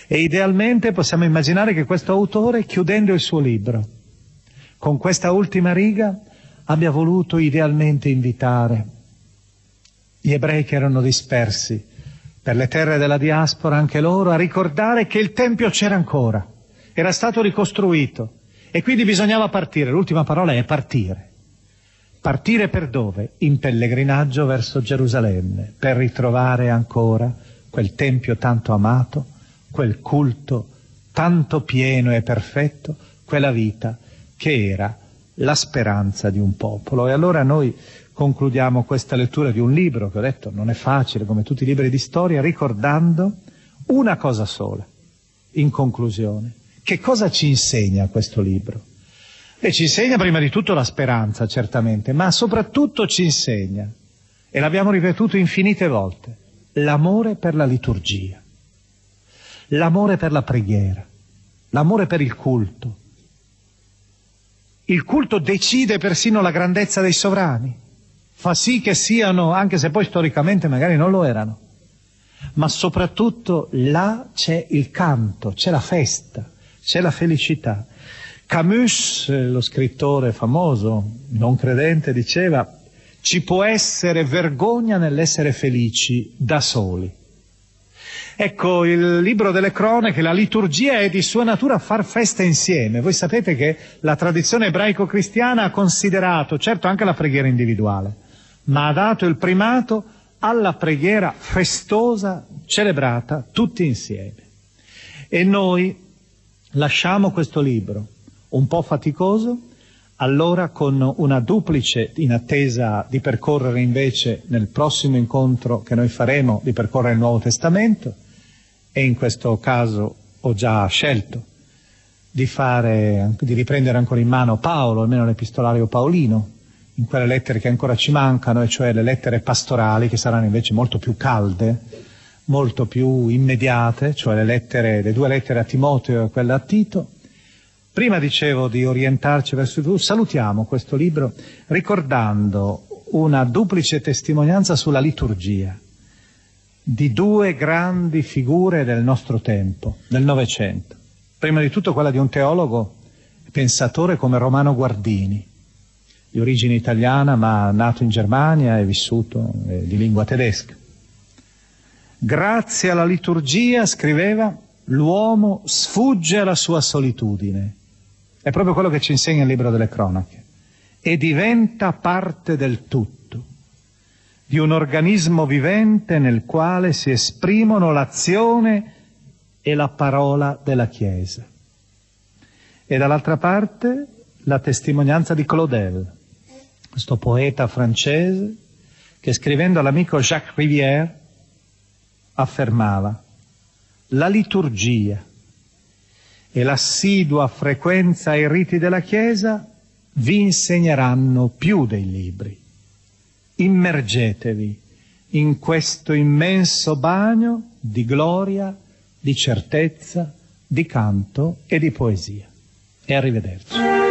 E idealmente possiamo immaginare che questo autore, chiudendo il suo libro, con questa ultima riga, abbia voluto idealmente invitare gli ebrei che erano dispersi per le terre della diaspora, anche loro, a ricordare che il Tempio c'era ancora, era stato ricostruito e quindi bisognava partire. L'ultima parola è partire. Partire per dove? In pellegrinaggio verso Gerusalemme, per ritrovare ancora quel Tempio tanto amato, quel culto tanto pieno e perfetto, quella vita che era la speranza di un popolo. E allora noi concludiamo questa lettura di un libro che ho detto non è facile come tutti i libri di storia, ricordando una cosa sola, in conclusione. Che cosa ci insegna questo libro? E ci insegna prima di tutto la speranza, certamente, ma soprattutto ci insegna, e l'abbiamo ripetuto infinite volte, l'amore per la liturgia, l'amore per la preghiera, l'amore per il culto. Il culto decide persino la grandezza dei sovrani fa sì che siano, anche se poi storicamente magari non lo erano, ma soprattutto là c'è il canto, c'è la festa, c'è la felicità. Camus, lo scrittore famoso, non credente, diceva ci può essere vergogna nell'essere felici da soli. Ecco, il libro delle cronache, la liturgia è di sua natura far festa insieme. Voi sapete che la tradizione ebraico-cristiana ha considerato, certo anche la preghiera individuale, ma ha dato il primato alla preghiera festosa celebrata tutti insieme. E noi lasciamo questo libro un po' faticoso, allora con una duplice in attesa di percorrere invece nel prossimo incontro che noi faremo di percorrere il Nuovo Testamento e in questo caso ho già scelto di, fare, di riprendere ancora in mano Paolo, almeno l'epistolario paolino, in quelle lettere che ancora ci mancano, e cioè le lettere pastorali, che saranno invece molto più calde, molto più immediate, cioè le, lettere, le due lettere a Timoteo e quella a Tito. Prima dicevo di orientarci verso il futuro, salutiamo questo libro ricordando una duplice testimonianza sulla liturgia di due grandi figure del nostro tempo, del Novecento. Prima di tutto quella di un teologo pensatore come Romano Guardini, di origine italiana ma nato in Germania e vissuto eh, di lingua tedesca. Grazie alla liturgia, scriveva, l'uomo sfugge alla sua solitudine. È proprio quello che ci insegna il libro delle cronache. E diventa parte del tutto, di un organismo vivente nel quale si esprimono l'azione e la parola della Chiesa. E dall'altra parte la testimonianza di Claudel, questo poeta francese che scrivendo all'amico Jacques Rivière affermava la liturgia e l'assidua frequenza ai riti della Chiesa vi insegneranno più dei libri. Immergetevi in questo immenso bagno di gloria, di certezza, di canto e di poesia. E arrivederci.